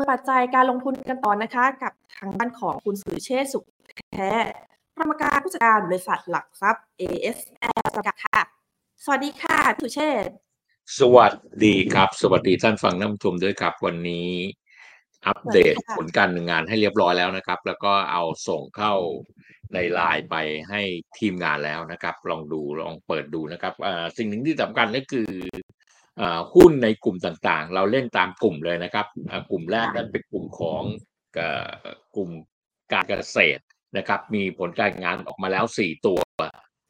มือปัจจัยการลงทุนกันต่อนะคะ กับทางด้านของคุณสุริเชษสุขแท้กรรมการผู้จัดการบริษัทหลักทรัพย์ ASL จำกัดค่ะ สวัสดีค่ะพี่สุริเชษสวัสดีครับ สวัสดีท่านฟังน้ำชมด้วยครับ วันนี้อัปเดตผลการดำเนินงานให้เรียบร้อยแล้วนะครับ แล้วก็เอาส่งเข้าในไลน์ไปให้ทีมงานแล้วนะครับ ลองดูลองเปิดดูนะครับสิ่งหนึ่งที่สำคัญก็คือ หุ้นในกลุ่มต่างๆ เราเล่นตามกลุ่มเลยนะครับ กลุ่มแรกนั้นเป็นกลุ่มของกลุ่มการเกษตรนะครับ มีผลการงานออกมาแล้ว 4 ตัว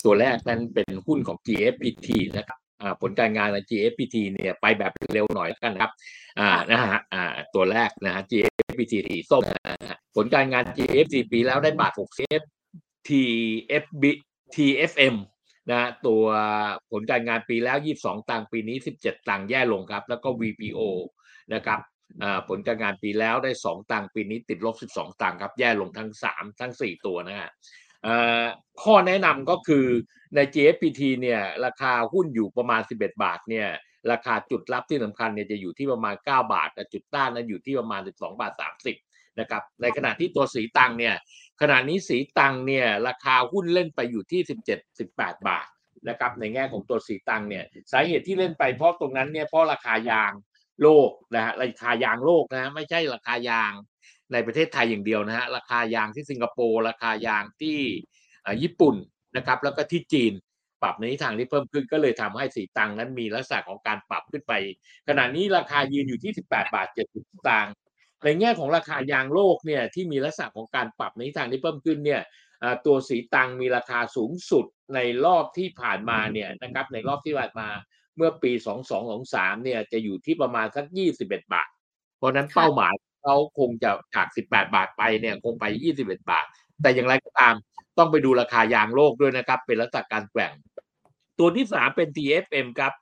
ตัวแรกนั้นเป็นหุ้นของ GFPT นะครับผลการงานของ GFPT เนี่ยไปแบบเร็วหน่อยแล้วกันครับอ่านะฮะอ่าตัวแรกนะฮะ GFPT สีส้มนะผลการงาน GFPT ปีแล้วได้บาท6 f TFB TFM นะตัวผลการงานปีแล้ว 22 ตังค์ปีนี้ 17 ตังค์แย่ลงครับ แล้วก็ VPO นะครับผลการงานปีแล้วได้ 2 ตังค์ปีนี้ติดลบ 12 ตังค์ครับ แย่ลงทั้ง 3 ทั้ง 4 ตัวนะฮะข้อแนะนำก็คือใน GFPT เนี่ยราคาหุ้นอยู่ประมาณ 11 บาทเนี่ยราคาจุดรับที่สำคัญเนี่ยจะอยู่ที่ประมาณ 9 บาทแต่จุดต้านนั้นอยู่ที่ประมาณ 12 บาท 30นะครับในขณะที่ตัวสีตังเนี่ย ขณะนี้สีตังเนี่ยราคาหุ้นเล่นไปอยู่ที่ 17 18 บาทนะครับในแง่ของตัวสีตังเนี่ยสาเหตุที่เล่นไปเพราะตรงนั้นเนี่ยเพราะราคายางโลกนะฮะราคายางโลกนะไม่ใช่ราคายางในประเทศไทยอย่างเดียวนะฮะราคายางที่สิงคโปร์ราคายางที่ญี่ปุ่นนะครับแล้วก็ที่จีนปรับในทิศทางที่เพิ่มขึ้นก็เลยทำให้สีตังนั้นมีลักษณะของการปรับขึ้นไป ขณะนี้ราคายืนอยู่ที่ 18 บาท70สตางค์ ในแง่ของราคายางโลกเนี่ยที่มีลักษณะของการปรับในทิศทางที่เพิ่มขึ้นเนี่ยตัวสีตังมีราคาสูงสุดในรอบที่ผ่านมาเนี่ยนะครับในรอบที่ผ่านมาเมื่อปี 2223เนี่ยจะอยู่ที่ประมาณสัก 21 บาท เพราะนั้นเป้าหมายเขาคงจะจาก 18 บาทไปเนี่ยคงไป 21 บาท แต่อย่างไรก็ตามต้องไปดูราคายางโลกด้วยนะครับ เป็นลักษณะการแกว่ง ตัวที่สามเป็น TFM ครับ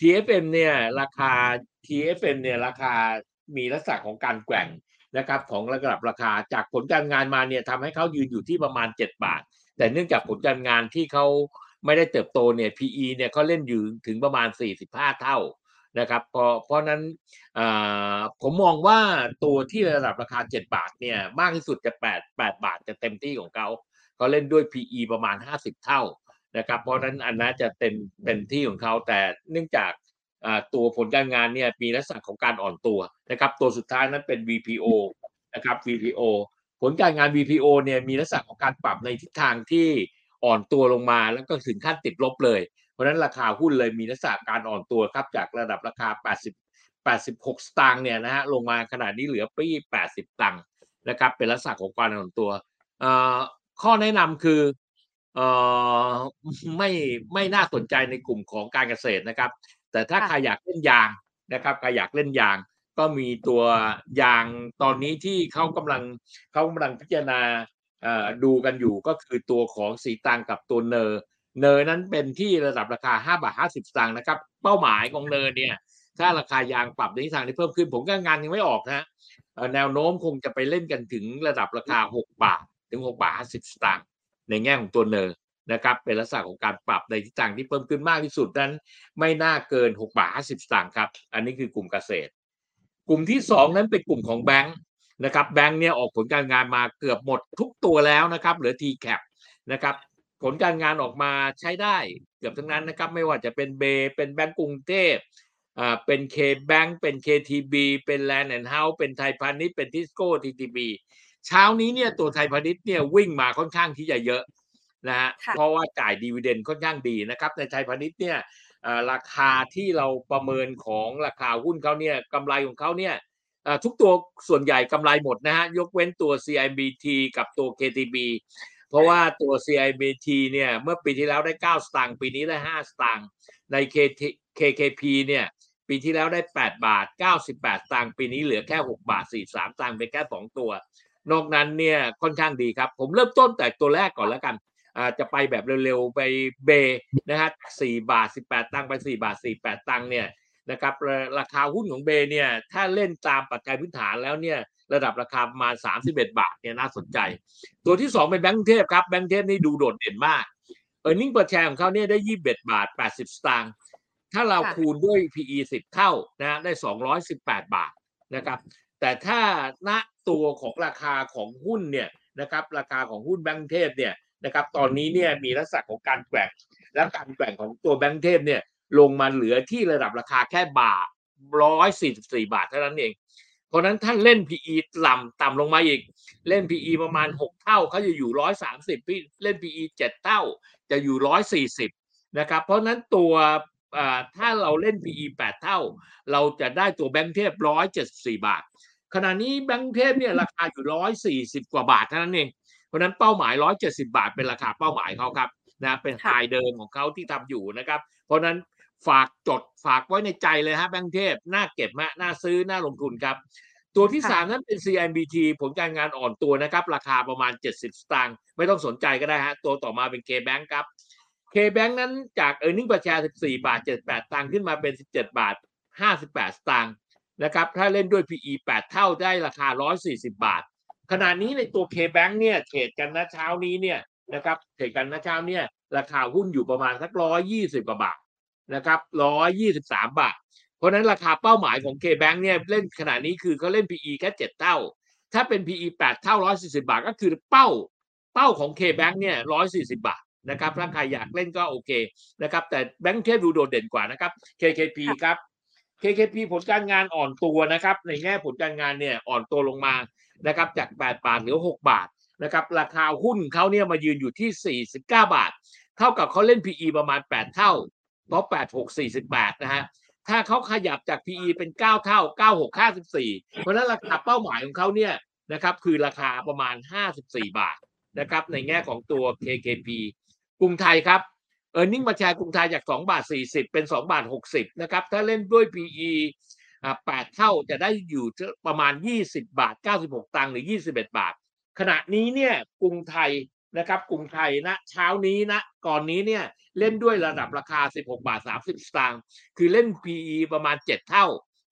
TFM เนี่ยราคา TFM เนี่ยราคา มีลักษณะของการแกว่งนะครับของระดับราคาจากผลการงานมาเนี่ยทำให้เขายืนอยู่ที่ประมาณ 7 บาท แต่เนื่องจากผลการงานที่เขาไม่ได้เติบโตเนี่ย PE เนี่ยเขาเล่นอยู่ถึงประมาณ 45 เท่านะครับเพราะเพราะนั้นผมมองว่าตัวที่ระดับราคา 7 บาทเนี่ยมากที่สุดจะ 8 8 บาทจะเต็มที่ของเขาเขาเล่นด้วย PE ประมาณ 50 เท่านะครับเพราะนั้นอันนั้นจะเต็มเต็มที่ของเขาแต่เนื่องจาก ตัวผลการงานเนี่ยมีลักษณะของการอ่อนตัวนะครับตัวสุดท้ายนั้นเป็น VPO นะครับ VPO ผลการงาน VPO เนี่ยมีลักษณะของการปรับในทิศทางที่อ่อนตัวลงมาแล้วก็ถึงขั้นติดลบเลย เพราะฉะนั้นราคาหุ้นเลยมีลักษณะการอ่อนตัวครับจากระดับราคา 80 86 สตางค์เนี่ยนะฮะลงมาขนาดนี้เหลือปี80 ตังค์นะครับเป็นลักษณะของการอ่อนตัวข้อแนะนำคือไม่ไม่น่าสนใจในกลุ่มของการเกษตรนะครับ แต่ถ้าใครอยากเล่นยางนะครับใครอยากเล่นยาง ก็มีตัวยางตอนนี้ที่เขากำลังเขากำลังพิจารณาดูกันอยู่ก็คือตัวของศรีตรังกับตัว NER NER นั้นเป็นที่ระดับราคา 5 บาท 50สตางค์นะครับ เป้าหมายของ NER เนี่ยถ้าราคายางปรับในทิศทางที่เพิ่มขึ้น ผลการงานยังไม่ออกนะแนวโน้มคงจะไปเล่นกันถึงระดับราคา 6 บาท ถึง 6 บาท 50 สตางค์ในแง่ของตัวเนอร์ นะครับเป็นลักษณะของการปรับในทิศทางที่เพิ่มขึ้นมากที่สุดนั้น ไม่น่าเกิน6บาท50สตางค์ครับ อันนี้คือกลุ่มเกษตร กลุ่มที่ 2 นั้นเป็นกลุ่มของแบงค์นะครับแบงค์เนี่ยออกผลการงานมาเกือบหมดทุกตัวแล้วนะครับเหลือ t c a p นะครับผลการงานออกมาใช้ได้เกือบทั้งนั้นนะครับ ไม่ว่าจะเป็นเบเป็นแบงก์กรุงเทพอ่าเป็น KBANK เป็น KTB เป็นแลนด์แอนด์เฮาส์เป็นไทยพาณิชย์เป็นทิสโก้ ttb เช้านี้เนี่ยตัวไทยพาณิชย์เนี่ยวิ่งมาค่อนข้างที่จะเยอะ นะฮะเพราะว่าจ่าย dividend ค่อนข้างดีนะครับในไทยพาณิชย์เนี่ยราคาที่เราประเมินของราคาหุ้นเขาเนี่ยกำไรของเขาเนี่ยทุกตัวส่วนใหญ่กำไรหมดนะฮะยกเว้นตัว CIMBT กับตัว KTB เพราะว่าตัว CIMBT เนี่ยเมื่อปีที่แล้วได้ 9 สตางค์ปีนี้ได้ 5 สตางค์ใน KKP เนี่ยปีที่แล้วได้ 8 บาท 98 สตางค์ปีนี้เหลือแค่ 6 บาท 43 สตางค์เป็นแค่ 2 ตัว นอกนั้นเนี่ยค่อนข้างดีครับ ผมเริ่มต้นแต่ตัวแรกก่อนแล้วกัน จะไปแบบเร็วๆ ไปเบนะฮะสี่บาทสิบแปดตังค์ไปสี่บาทสี่แปดตังค์เนี่ยนะครับราคาหุ้นของเบเนี่ยถ้าเล่นตามปัจจัยพื้นฐานแล้วเนี่ยระดับราคาประมาณสามสิบเอ็ดบาทเนี่ยน่าสนใจ ตัวที่สองเป็นแบงก์เทพครับแบงก์เทพนี่ดูโดดเด่นมากเออร์เน็งเปอร์แชร์ของเขาเนี่ยได้ยี่สิบเอ็ดบาทแปดสิบสตางค์ถ้าเราคูณด้วย PE สิบเท่านะได้สองร้อยสิบแปดบาทนะครับแต่ถ้าณตัวของราคาของหุ้นเนี่ยนะครับราคาของหุ้นแบงก์เทพเนี่ย นะครับ ตอนนี้เนี่ยมีลักษณะของการแกว่งและการแกว่งของตัวแบงก์เทพเนี่ยลงมาเหลือที่ระดับราคาแค่บาทร้อยสี่สิบสี่บาทเท่านั้นเอง เพราะนั้นท่านเล่น PE ต่ำต่ำลงมาอีก เล่น PE ประมาณ 6 เท่าเขาจะอยู่130พี่เล่น PE 7 เท่าจะอยู่140นะครับ เพราะนั้นตัวถ้าเราเล่น PE 8 เท่า เราจะได้ตัวแบงค์เทพ174บาท ขณะนี้แบงค์เทพเนี่ยราคาอยู่140กว่าบาทเท่านั้นเอง เพราะนั้นเป้าหมาย 170 บาทเป็นราคาเป้าหมายเขาครับนะเป็นไฮเดิมของเขาที่ทำอยู่นะครับ เพราะนั้นฝากจดฝากไว้ในใจเลยฮะแบงค์เทพน่าเก็บมากน่าซื้อน่าลงทุนครับ ตัวที่สามนั้นเป็น CNBT ผลการงานอ่อนตัวนะครับ ราคาประมาณ 70 สตางค์ไม่ต้องสนใจก็ได้ฮะตัวต่อมาเป็น K-Bank ครับ K-Bank นั้นจาก e a r n i n g per share 14 บาท 78 ตังค์ขึ้นมาเป็น 17 บาท 58 สตางค์นะครับถ้าเล่นด้วย PE 8 เท่าได้ราคา 140 บาท ขณะนี้ในตัว K-Bank เนี่ยเทรดกันนะเช้านี้เนี่ยนะครับเทรดกันนะเช้าเนี่ยราคาหุ้นอยู่ประมาณสัก120กว่าบาทนะครับร้อยยี่สิบสามบาท เพราะนั้นราคาเป้าหมายของ K-Bank เนี่ยเล่นขนาดนี้คือเขาเล่น PE แค่เจ็ดเท่า ถ้าเป็น PE แปดเท่าร้อยสี่สิบาทก็คือเป้าเป้าของ K-Bank เนี่ยร้อยสี่สิบาทนะครับถ้าใครอยากเล่นก็โอเคนะครับ แต่แบงค์เทพดูโดดเด่นกว่านะครับ KKP ครับ KKP ผลการงานอ่อนตัวนะครับ ในแง่ผลการงานเนี่ยอ่อนตัวลงมา นะครับจาก 8 บาทเหลือ 6 บาทนะครับราคาหุ้นเขาเนี่ยมายืนอยู่ที่ 49 บาท เท่ากับเขาเล่น PE ประมาณ 8 เท่าเพราะ8 6 48นะฮะถ้าเขาขยับจาก PE เป็น 9 เท่า 9 6 54 เพราะนั้นราคาเป้าหมายของเขาเนี่ยนะครับคือราคาประมาณ 54 บาทนะครับในแง่ของตัว KKP กรุงไทยครับเออร์เน็งมาแชร์กรุงไทยจาก 2 บาท 40 เป็น 2 บาท 60นะครับถ้าเล่นด้วย PE 8เท่าจะได้อยู่ประมาณ 20 บาท 96 ตังค์หรือ 21 บาท ขณะนี้เนี่ยกรุงไทยนะครับกรุงไทยนะเช้านี้นะก่อนนี้เนี่ยเล่นด้วยระดับราคา 16 บาท 30 สตางค์คือเล่น PE ประมาณ 7 เท่า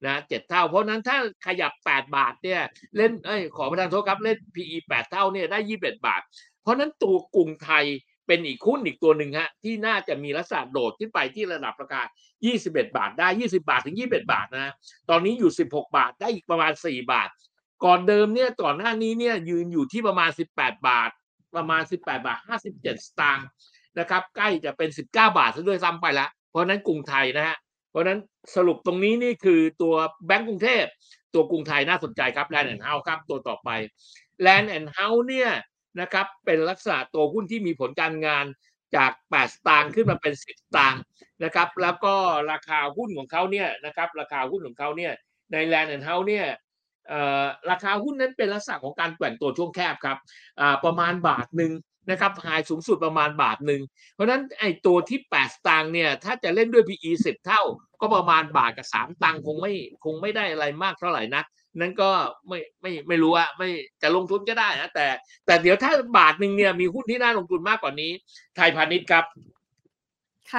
นะ7เท่า เพราะนั้นถ้าขยับ 8 บาทเนี่ยเล่นเอ้ยขอประทานโทษครับเล่น PE 8 เท่าเนี่ยได้ 21 บาท เพราะนั้นตัวกรุงไทย เป็นอีกหุ้นอีกตัวหนึ่งฮะที่น่าจะมีลักษณะโดดขึ้นไปที่ระดับราคา 21 บาทได้ 20 บาทถึง 21 บาทนะ ตอนนี้อยู่ 16 บาทได้อีกประมาณ 4 บาท ก่อนเดิมเนี่ยก่อนหน้านี้เนี่ยยืนอยู่ที่ประมาณ 18 บาท ประมาณ 18 บาท 57 สตางค์นะครับ ใกล้จะเป็น 19 บาทซะด้วยซ้ำไปแล้วเพราะนั้นกรุงไทยนะฮะเพราะนั้นสรุปตรงนี้นี่คือตัวแบงก์กรุงเทพตัวกรุงไทยน่าสนใจครับแลนด์แอนด์เฮาส์ครับตัวต่อไปแลนด์แอนด์เฮาส์เนี่ย นะครับ เป็นลักษณะตัวหุ้นที่มีผลการงานจาก8สตางค์ขึ้นมาเป็น 10สตางค์นะครับ แล้วก็ราคาหุ้นของเขาเนี่ยนะครับ ราคาหุ้นของเขาเนี่ยในแลนด์แอนด์เฮาส์เนี่ยราคาหุ้นนั้นเป็นลักษณะของการแกว่งตัวช่วงแคบครับประมาณบาทหนึ่งนะครับ high สูงสุดประมาณบาทหนึ่ง เพราะฉะนั้นไอ้ตัวที่ 8 สตางค์เนี่ย ถ้าจะเล่นด้วย PE 10 เท่า ก็ประมาณบาทกับ 3 ตังค์คงไม่คงไม่ได้อะไรมากเท่าไหร่นัก นั่นก็ไม่ไม่ไม่รู้อะไม่จะลงทุนก็ได้นะแต่ แต่เดี๋ยวถ้าบาทหนึ่งเนี่ยมีหุ้นที่น่าลงทุนมากกว่านี้ ไทยพาณิชย์ครับ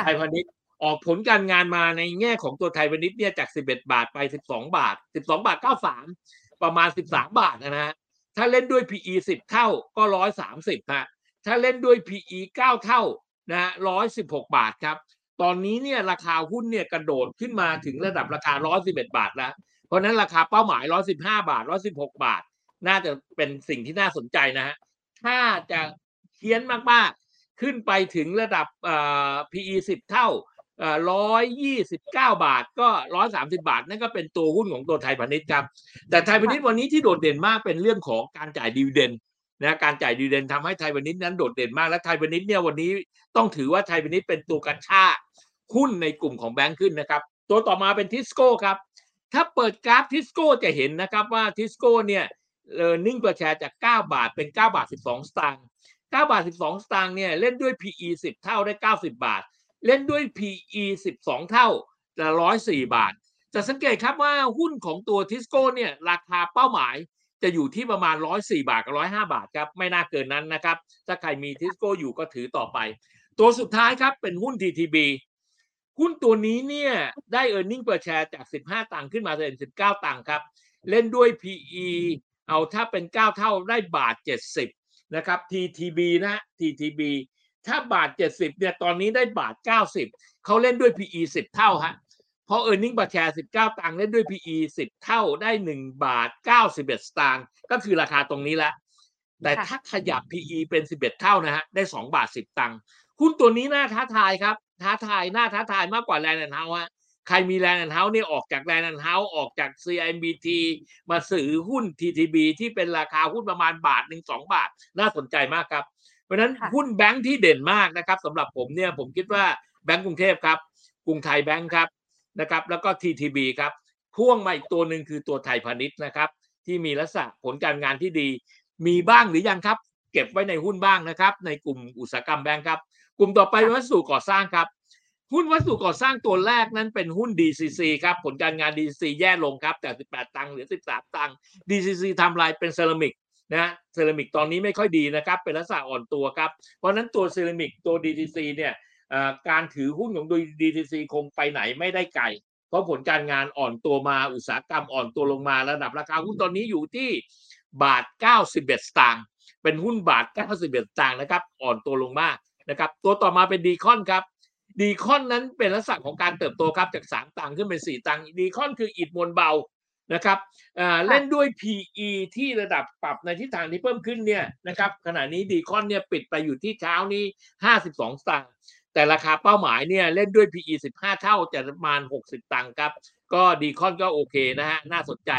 ไทยพาณิชย์ออกผลการงานมาในแง่ของตัวไทยพาณิชย์เนี่ยจาก 11 บาทไป 12 บาท 12 บาท 93 ประมาณ 13 บาทนะฮะถ้าเล่นด้วย PE 10 เท่าก็ 130ฮะถ้าเล่นด้วย PE 9 เท่านะฮะ116 บาทครับ ตอนนี้เนี่ยราคาหุ้นเนี่ยกระโดดขึ้นมาถึงระดับราคา 111 บาทแล้ว เพราะนั้นราคาเป้าหมาย 115 บาท 116 บาท น่าจะเป็นสิ่งที่น่าสนใจนะฮะ ถ้าจะเคี้ยนมากๆ ขึ้นไปถึงระดับ PE 10 เท่าร้อยยี่สิบาท ก็ร้อยสามสิบาท นั่นก็เป็นตัวหุ้นของตัวไทยพาณิชย์ครับ แต่ไทยพาณิชย์วันนี้ที่โดดเด่นมากเป็นเรื่องของการจ่าย dividend นะการจ่าย dividend ทำให้ไทยพาณิชย์นั้นโดดเด่นมาก และไทยพาณิชย์เนี่ยวันนี้ต้องถือว่าไทยพาณิชย์เป็นตัวกระชากหุ้นในกลุ่มของแบงค์ขึ้นนะครับ ตัวต่อมาเป็นทิสโก้ครับ ถ้าเปิดกราฟทิสโก้จะเห็นนะครับว่าทิสโก้เนี่ยearning per share จาก 9 บาทเป็น 9 บาท 12 สตางค์9บาท 12 สตางค์เนี่ยเล่นด้วย PE 10 เท่าได้ 90 บาท เล่นด้วย PE 12 เท่าจะ104 บาท จะสังเกตครับว่าหุ้นของตัวทิสโก้เนี่ยราคาเป้าหมายจะอยู่ที่ประมาณ 104 บาทกับ 105 บาทครับ ไม่น่าเกินนั้นนะครับ ถ้าใครมีทิสโก้อยู่ก็ถือต่อไป ตัวสุดท้ายครับเป็นหุ้น TTB หุ้นตัวนี้เนี่ยได้ earning per share จาก 15 ตังค์ขึ้นมาเป็น19 ตังค์ครับ เล่นด้วย PE เอาถ้าเป็น 9 เท่าได้บาท 70 นะครับ TTB นะ TTB ถ้าบาท 70 เนี่ยตอนนี้ได้บาท 90 เขาเล่นด้วย PE 10 เท่าฮะเพราะ e a r n i n g per share 19 ตังค์เล่นด้วย PE 10 เท่าได้ 1 บาท 91 สตางค์ก็คือราคาตรงนี้แล้วแต่ถ้าขยับ PE เป็น 11 เท่านะฮะได้ 2 บาท 10 ตังค์หุ้นตัวนี้น่าท้าทายครับ ท้าทายน่าท้าทายมากกว่าแลนด์แอนด์เฮาส์ฮะใครมีแลนด์แอนด์เฮาส์เนี่ยออกจากแลนด์แอนด์เฮาส์ออกจาก CIMBT มาซื้อหุ้น TTB ที่เป็นราคาหุ้นประมาณบาทหนึ่งสองบาท น่าสนใจมากครับ เพราะฉะนั้นหุ้นแบงค์ที่เด่นมากนะครับสำหรับผมเนี่ยผมคิดว่าแบงก์กรุงเทพครับ กรุงไทยแบงก์ครับนะครับ แล้วก็ TTB ครับพ่วงมาอีกตัวหนึ่งคือตัวไทยพาณิชย์นะครับ ที่มีลักษณะผลการงานที่ดี มีบ้างหรือยังครับ เก็บไว้ในหุ้นบ้างนะครับ ในกลุ่มอุตสาหกรรมแบงก์ครับ กลุ่มต่อไปวัสดุก่อสร้างครับ หุ้นวัสดุก่อสร้างตัวแรกนั้นเป็นหุ้น DCC ครับ ผลการงาน DCC แย่ลงครับจาก 18 ตังค์เหลือ 13 ตังค์ DCC ทำลายเป็นเซรามิกนะเซรามิกตอนนี้ไม่ค่อยดีนะครับ เป็นลักษณะอ่อนตัวครับ เพราะนั้นตัวเซรามิกตัว DCC เนี่ยการถือหุ้นของโดย DTC คงไปไหนไม่ได้ไกล เพราะผลการงานอ่อนตัวมาอุตสาหกรรมอ่อนตัวลงมาระดับราคาหุ้นตอนนี้อยู่ที่บาท 91 สตางค์เป็นหุ้นบาท 91 สตางค์นะครับ อ่อนตัวลงมาก นะครับ ตัวต่อมาเป็นดีคอนครับดีคอนนั้นเป็นลักษณะของการเติบโตครับจาก 3 ตังค์ขึ้นเป็น 4 ตังค์ดีคอนคืออิฐมวลเบานะครับเล่นด้วย PE ที่ระดับปรับในทิศทางที่เพิ่มขึ้นเนี่ยนะครับขณะนี้ดีคอนเนี่ยปิดไปอยู่ที่เช้านี้ 52 สตางค์แต่ราคาเป้าหมายเนี่ยเล่นด้วย PE 15 เท่าจะประมาณ 60 ตังค์ครับ ก็ดีคอนก็โอเคนะฮะน่าสนใจ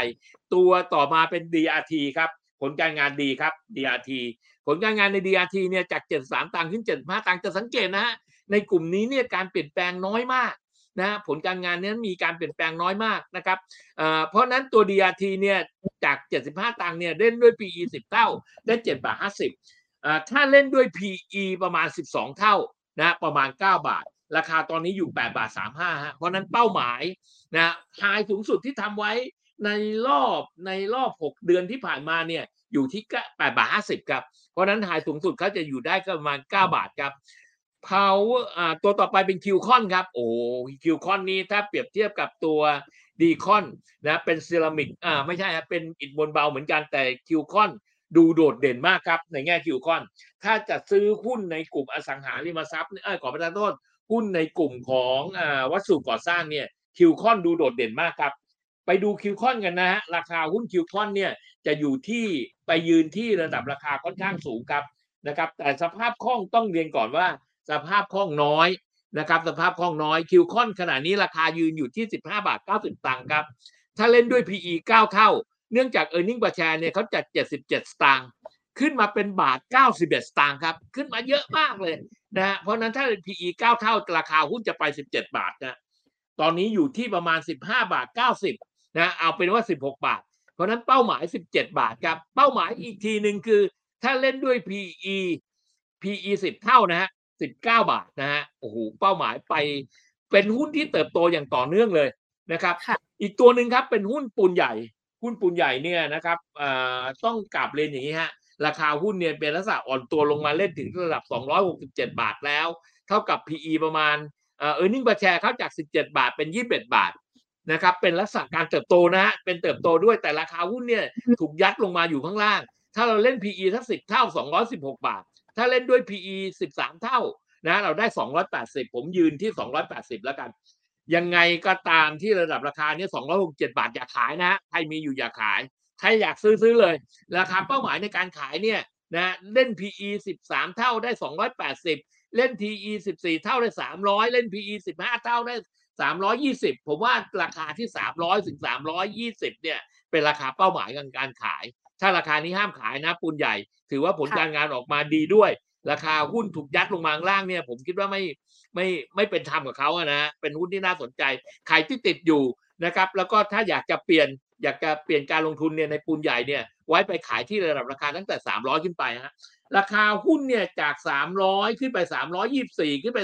ตัวต่อมาเป็น DRT ครับผลการงานดีครับ DRT ผลการงานใน DRT เนี่ยจาก 73 ตังค์ขึ้น 75 ตังค์จะสังเกตนะฮะในกลุ่มนี้เนี่ยการเปลี่ยนแปลงน้อยมากนะผลการงานนี้มีการเปลี่ยนแปลงน้อยมากนะครับเพราะนั้นตัว DRT เนี่ยจาก 75 ตังค์เนี่ยเล่นด้วย PE 10 เท่าได้7บาท50ถ้าเล่นด้วย PE ประมาณ 12 เท่านะประมาณ 9 บาท ราคาตอนนี้อยู่ 8 บาท 35ฮะเพราะนั้นเป้าหมายนะ high สูงสุดที่ทำไว้ในรอบในรอบ 6 เดือนที่ผ่านมาเนี่ย อยู่ที่8บาท50ครับ เพราะนั้น high สูงสุดเขาจะอยู่ได้ก็ประมาณ9บาทครับ power อ่าตัวต่อไปเป็นคิวคอนครับ โอ้คิวคอนนี้ถ้าเปรียบเทียบกับตัวดีคอนนะเป็นเซรามิกอ่าไม่ใช่ครับเป็นอิฐมวลเบาเหมือนกันแต่คิวคอนดูโดดเด่นมากครับ ในแง่คิวคอน ถ้าจะซื้อหุ้นในกลุ่มอสังหาริมทรัพย์เออขอประทานโทษหุ้นในกลุ่มของอ่าวัสดุก่อสร้างเนี่ยคิวคอนดูโดดเด่นมากครับ ไปดูคิวคอนกันนะฮะราคาหุ้นคิวคอนเนี่ย จะอยู่ที่ไปยืนที่ระดับราคาค่อนข้างสูงครับนะครับ แต่สภาพคล่องต้องเรียนก่อนว่า สภาพคล่องน้อยนะครับ สภาพคล่องน้อยคิวคอนขณะนี้ราคายืนอยู่ที่ 15 บาท 90 ตังค์ครับ ถ้าเล่นด้วย PE 9 เท่า เนื่องจาก e a r n i n g per share เนี่ยเขาจาก 77 สตางค์ขึ้นมาเป็นบาท 91 สตางค์ครับ ขึ้นมาเยอะมากเลยนะ เพราะนั้นถ้า PE 9 เท่า ราคาหุ้นจะไป 17 บาทนะ ตอนนี้อยู่ที่ประมาณ 15 บาท 90นะ เอาเป็นว่า 16 บาท ราะนั้นเป้าหมาย 17 บาทครับ เป้าหมายอีกทีหนึ่งคือ ถ้าเล่นด้วย PE PE 10 เท่านะฮะ19 บาทนะฮะโอ้โหเป้าหมายไปเป็นหุ้นที่เติบโตอย่างต่อเนื่องเลยนะครับ อีกตัวหนึ่งครับเป็นหุ้นปูนใหญ่ หุ้นปูนใหญ่เนี่ยนะครับต้องกลับเรียนอย่างนี้ฮะราคาหุ้นเนี่ยเป็นลักษณะอ่อนตัวลงมาเล่นถึงระดับ 267 บาทแล้ว เท่ากับ PE ประมาณเออร์เน็งประแชร์เขาจาก 17 บาทเป็น 21 บาท นะครับเป็นลักษณะการเติบโตนะฮะเป็นเติบโตด้วยแต่ราคาหุ้นเนี่ยถูกยัดลงมาอยู่ข้างล่าง ถ้าเราเล่น PE ทั้ง10 เท่า 216 บาท ถ้าเล่นด้วย PE 13 เท่านะเราได้ 280 ผมยืนที่ 280 แล้วกัน ยังไงก็ตามที่ระดับราคานี้267 บาทอยากขายนะใครมีอยู่อยากขาย ใครอยากซื้อซื้อเลย ราคาเป้าหมายในการขายเนี่ยนะเล่น PE 13 เท่าได้ 280 เล่น PE 14 เท่าได้ 300 เล่น PE 15 เท่าได้ 320 ผมว่าราคาที่ 300ถึง320 เนี่ย เป็นราคาเป้าหมายในการขาย ถ้าราคานี้ห้ามขายนะปูนใหญ่ ถือว่าผลการงานออกมาดีด้วย ราคาหุ้นถูกยัดลงมาล่างเนี่ย ผมคิดว่าไม่ไม่ไม่เป็นธรรมกับเขาอะนะ เป็นหุ้นที่น่าสนใจ ใครที่ติดอยู่นะครับ แล้วก็ถ้าอยากจะเปลี่ยน อยากจะเปลี่ยนการลงทุนเนี่ยในปูนใหญ่เนี่ยไว้ไปขายที่ระดับราคาตั้งแต่ 300 ขึ้นไปฮะราคาหุ้นเนี่ยจาก 300 ขึ้นไป 324 ขึ้นไป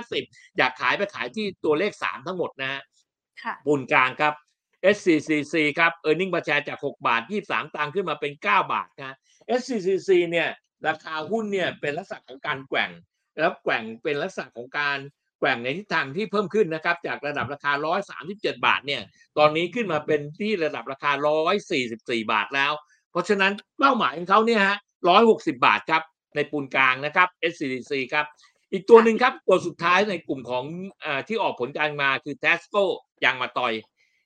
350 อยากขายไปขายที่ตัวเลข 3 ทั้งหมดนะฮะปูนกลางครับ SCCC ครับ e a r n i n g ประชาจาก 6 บาท 23 ตังค์ขึ้นมาเป็น 9 บาทนะ SCCC เนี่ยราคาหุ้นเนี่ยเป็นลักษณะของการแกว่ง แล้วแกว่งเป็นลักษณะของการ แกว่งในทิศทางที่เพิ่มขึ้นนะครับ จากระดับราคา 137 บาทเนี่ย ตอนนี้ขึ้นมาเป็นที่ระดับราคา 144 บาทแล้ว เพราะฉะนั้นเป้าหมายของเขาเนี่ยฮะ 160 บาทครับในปูนกลางนะครับ SCCC ครับ อีกตัวหนึ่งครับตัวสุดท้ายในกลุ่มของอที่ออกผลการมาคือ Tesco ยางมาตอย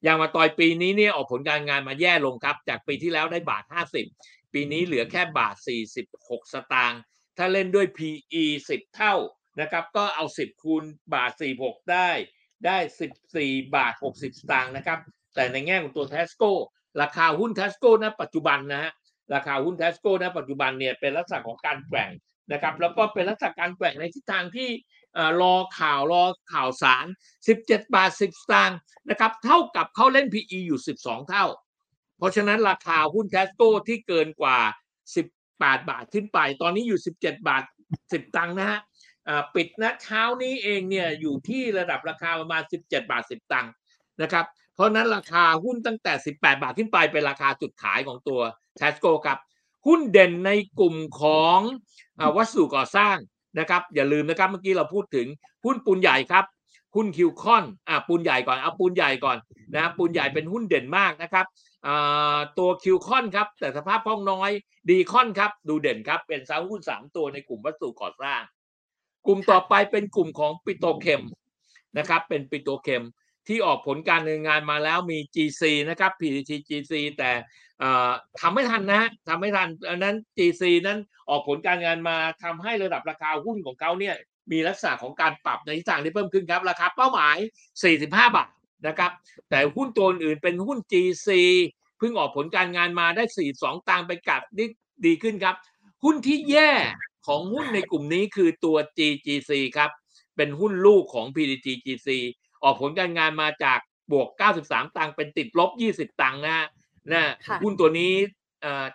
ยางมาตอยปีนี้เนี่ยออกผลการงานมาแย่ลงครับ จากปีที่แล้วได้บาท 50 ปีนี้เหลือแค่บาท 46 สตางค์ถ้าเล่นด้วย PE 10 เท่า นะครับ ก็เอา 10 คูณบาท 46 ได้ ได้ 14 บาท 60 สตางค์นะครับ แต่ในแง่ของตัวทาสโก้ราคาหุ้นทาสโก้ณปัจจุบันนะฮะราคาหุ้นทาสโก้ณปัจจุบันเนี่ยเป็นลักษณะของการแกว่งนะครับ แล้วก็เป็นลักษณะการแกว่งในทิศทางที่รอข่าวรอข่าวสาร 17 บาท 10 สตางค์นะครับ เท่ากับเขาเล่น PE อยู่ 12 เท่า เพราะฉะนั้นราคาหุ้นเทสโก้ที่เกินกว่า 18 บาทขึ้นไป ตอนนี้อยู่ 17 บาท 10 ตังค์นะฮะ ปิดนะเช้านี้เองเนี่ยอยู่ที่ระดับราคาประมาณ 17 บาท 10 ตังค์นะครับ เพราะนั้นราคาหุ้นตั้งแต่ 18 บาทขึ้นไปเป็นราคาจุดขายของตัวเทสโก้ครับ หุ้นเด่นในกลุ่มของวัสดุก่อสร้างนะครับ อย่าลืมนะครับเมื่อกี้เราพูดถึงหุ้นปูนใหญ่ครับ หุ้นคิวคอนอ่าปูนใหญ่ก่อนเอาปูนใหญ่ก่อนนะปูนใหญ่เป็นหุ้นเด่นมากนะครับตัวคิวคอนครับแต่สภาพคล่องน้อยดีคอนครับดูเด่นครับเป็นซาหุ้นสามตัวในกลุ่มวัสดุก่อสร้าง กลุ่มต่อไปเป็นกลุ่มของปิโตรเคมนะครับ เป็นปิโตรเคมที่ออกผลการดำเนินงานมาแล้วมี GC นะครับ PTT GC แต่ทำไม่ทันนะทำไม่ทันอันนั้น GC นั้นออกผลการงานมาทำให้ระดับราคาหุ้นของเขาเนี่ยมีลักษณะของการปรับในทิศทางที่เพิ่มขึ้นครับ ราคาเป้าหมาย 45 บาทนะครับ แต่หุ้นตัวอื่นเป็นหุ้น GC เพิ่งออกผลการงานมาได้ 42 ตังไปกัดนี่ดีขึ้นครับ หุ้นที่แย่ ของหุ้นในกลุ่มนี้คือตัว GGC ครับ เป็นหุ้นลูกของ PTGGC ออกผลการงานมาจากบวก 93 ตังเป็นติดลบ 20 ตังนะนะหุ้นตัวนี้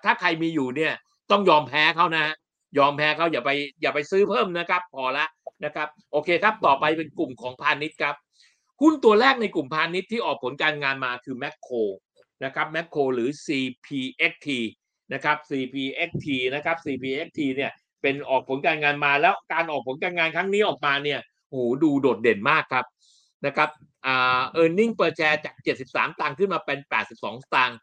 ถ้าใครมีอยู่เนี่ยต้องยอมแพ้เขานะ ยอมแพ้เขาอย่าไปอย่าไปซื้อเพิ่มนะครับ พอละนะครับ โอเคครับต่อไปเป็นกลุ่มของพาณิชย์ครับ หุ้นตัวแรกในกลุ่มพาณิชย์ที่ออกผลการงานมาคือแมคโครนะครับแมคโครหรือ CPXT นะครับ CPXT นะครับ CPXT เนี่ย เป็นออกผลการงานมาแล้วการออกผลการงานครั้งนี้ออกมาเนี่ยโอ้ดูโดดเด่นมากครับนะครับอ่า earning per share จาก 73 ตังค์ขึ้นมาเป็น 82 ตังค์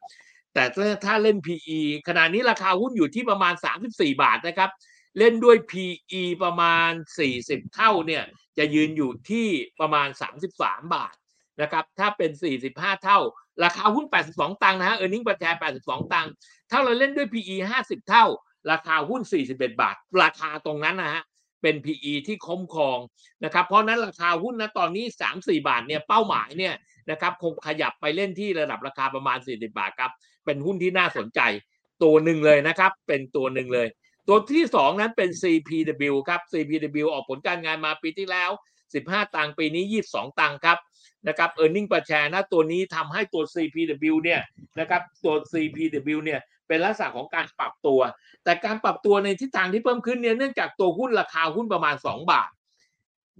แต่ถ้าเล่น PE ขณะนี้ราคาหุ้นอยู่ที่ประมาณ 34 บาทนะครับ เล่นด้วย PE ประมาณ 40 เท่าเนี่ยจะยืนอยู่ที่ประมาณ 33 บาทนะครับถ้าเป็น 45 เท่า ราคาหุ้น 82 ตังค์นะฮะ earning per share 82 ตังค์ถ้าเราเล่นด้วย PE 50 เท่า ราคาหุ้น 41 บาท ราคาตรงนั้นนะฮะเป็น PE ที่คุ้มครองนะครับ เพราะนั้นราคาหุ้นนะตอนนี้ 3-4 บาทเนี่ยเป้าหมายเนี่ยนะครับคงขยับไปเล่นที่ระดับราคาประมาณ 40 บาทครับ เป็นหุ้นที่น่าสนใจตัวหนึ่งเลยนะครับ เป็นตัวหนึ่งเลย ตัวที่ 2 นั้นเป็น CPW ครับ CPW ออกผลการงานมาปีที่แล้ว 15 ตังค์ปีนี้ 22 ตังค์ครับนะครับ e a r n i n g per share นะตัวนี้ทำให้ตัว CPW เนี่ยนะครับตัว CPW เนี่ย เป็นลักษณะของการปรับตัว แต่การปรับตัวในทิศทางที่เพิ่มขึ้นเนี่ยเนื่องจากตัวหุ้นราคาหุ้นประมาณ 2 บาท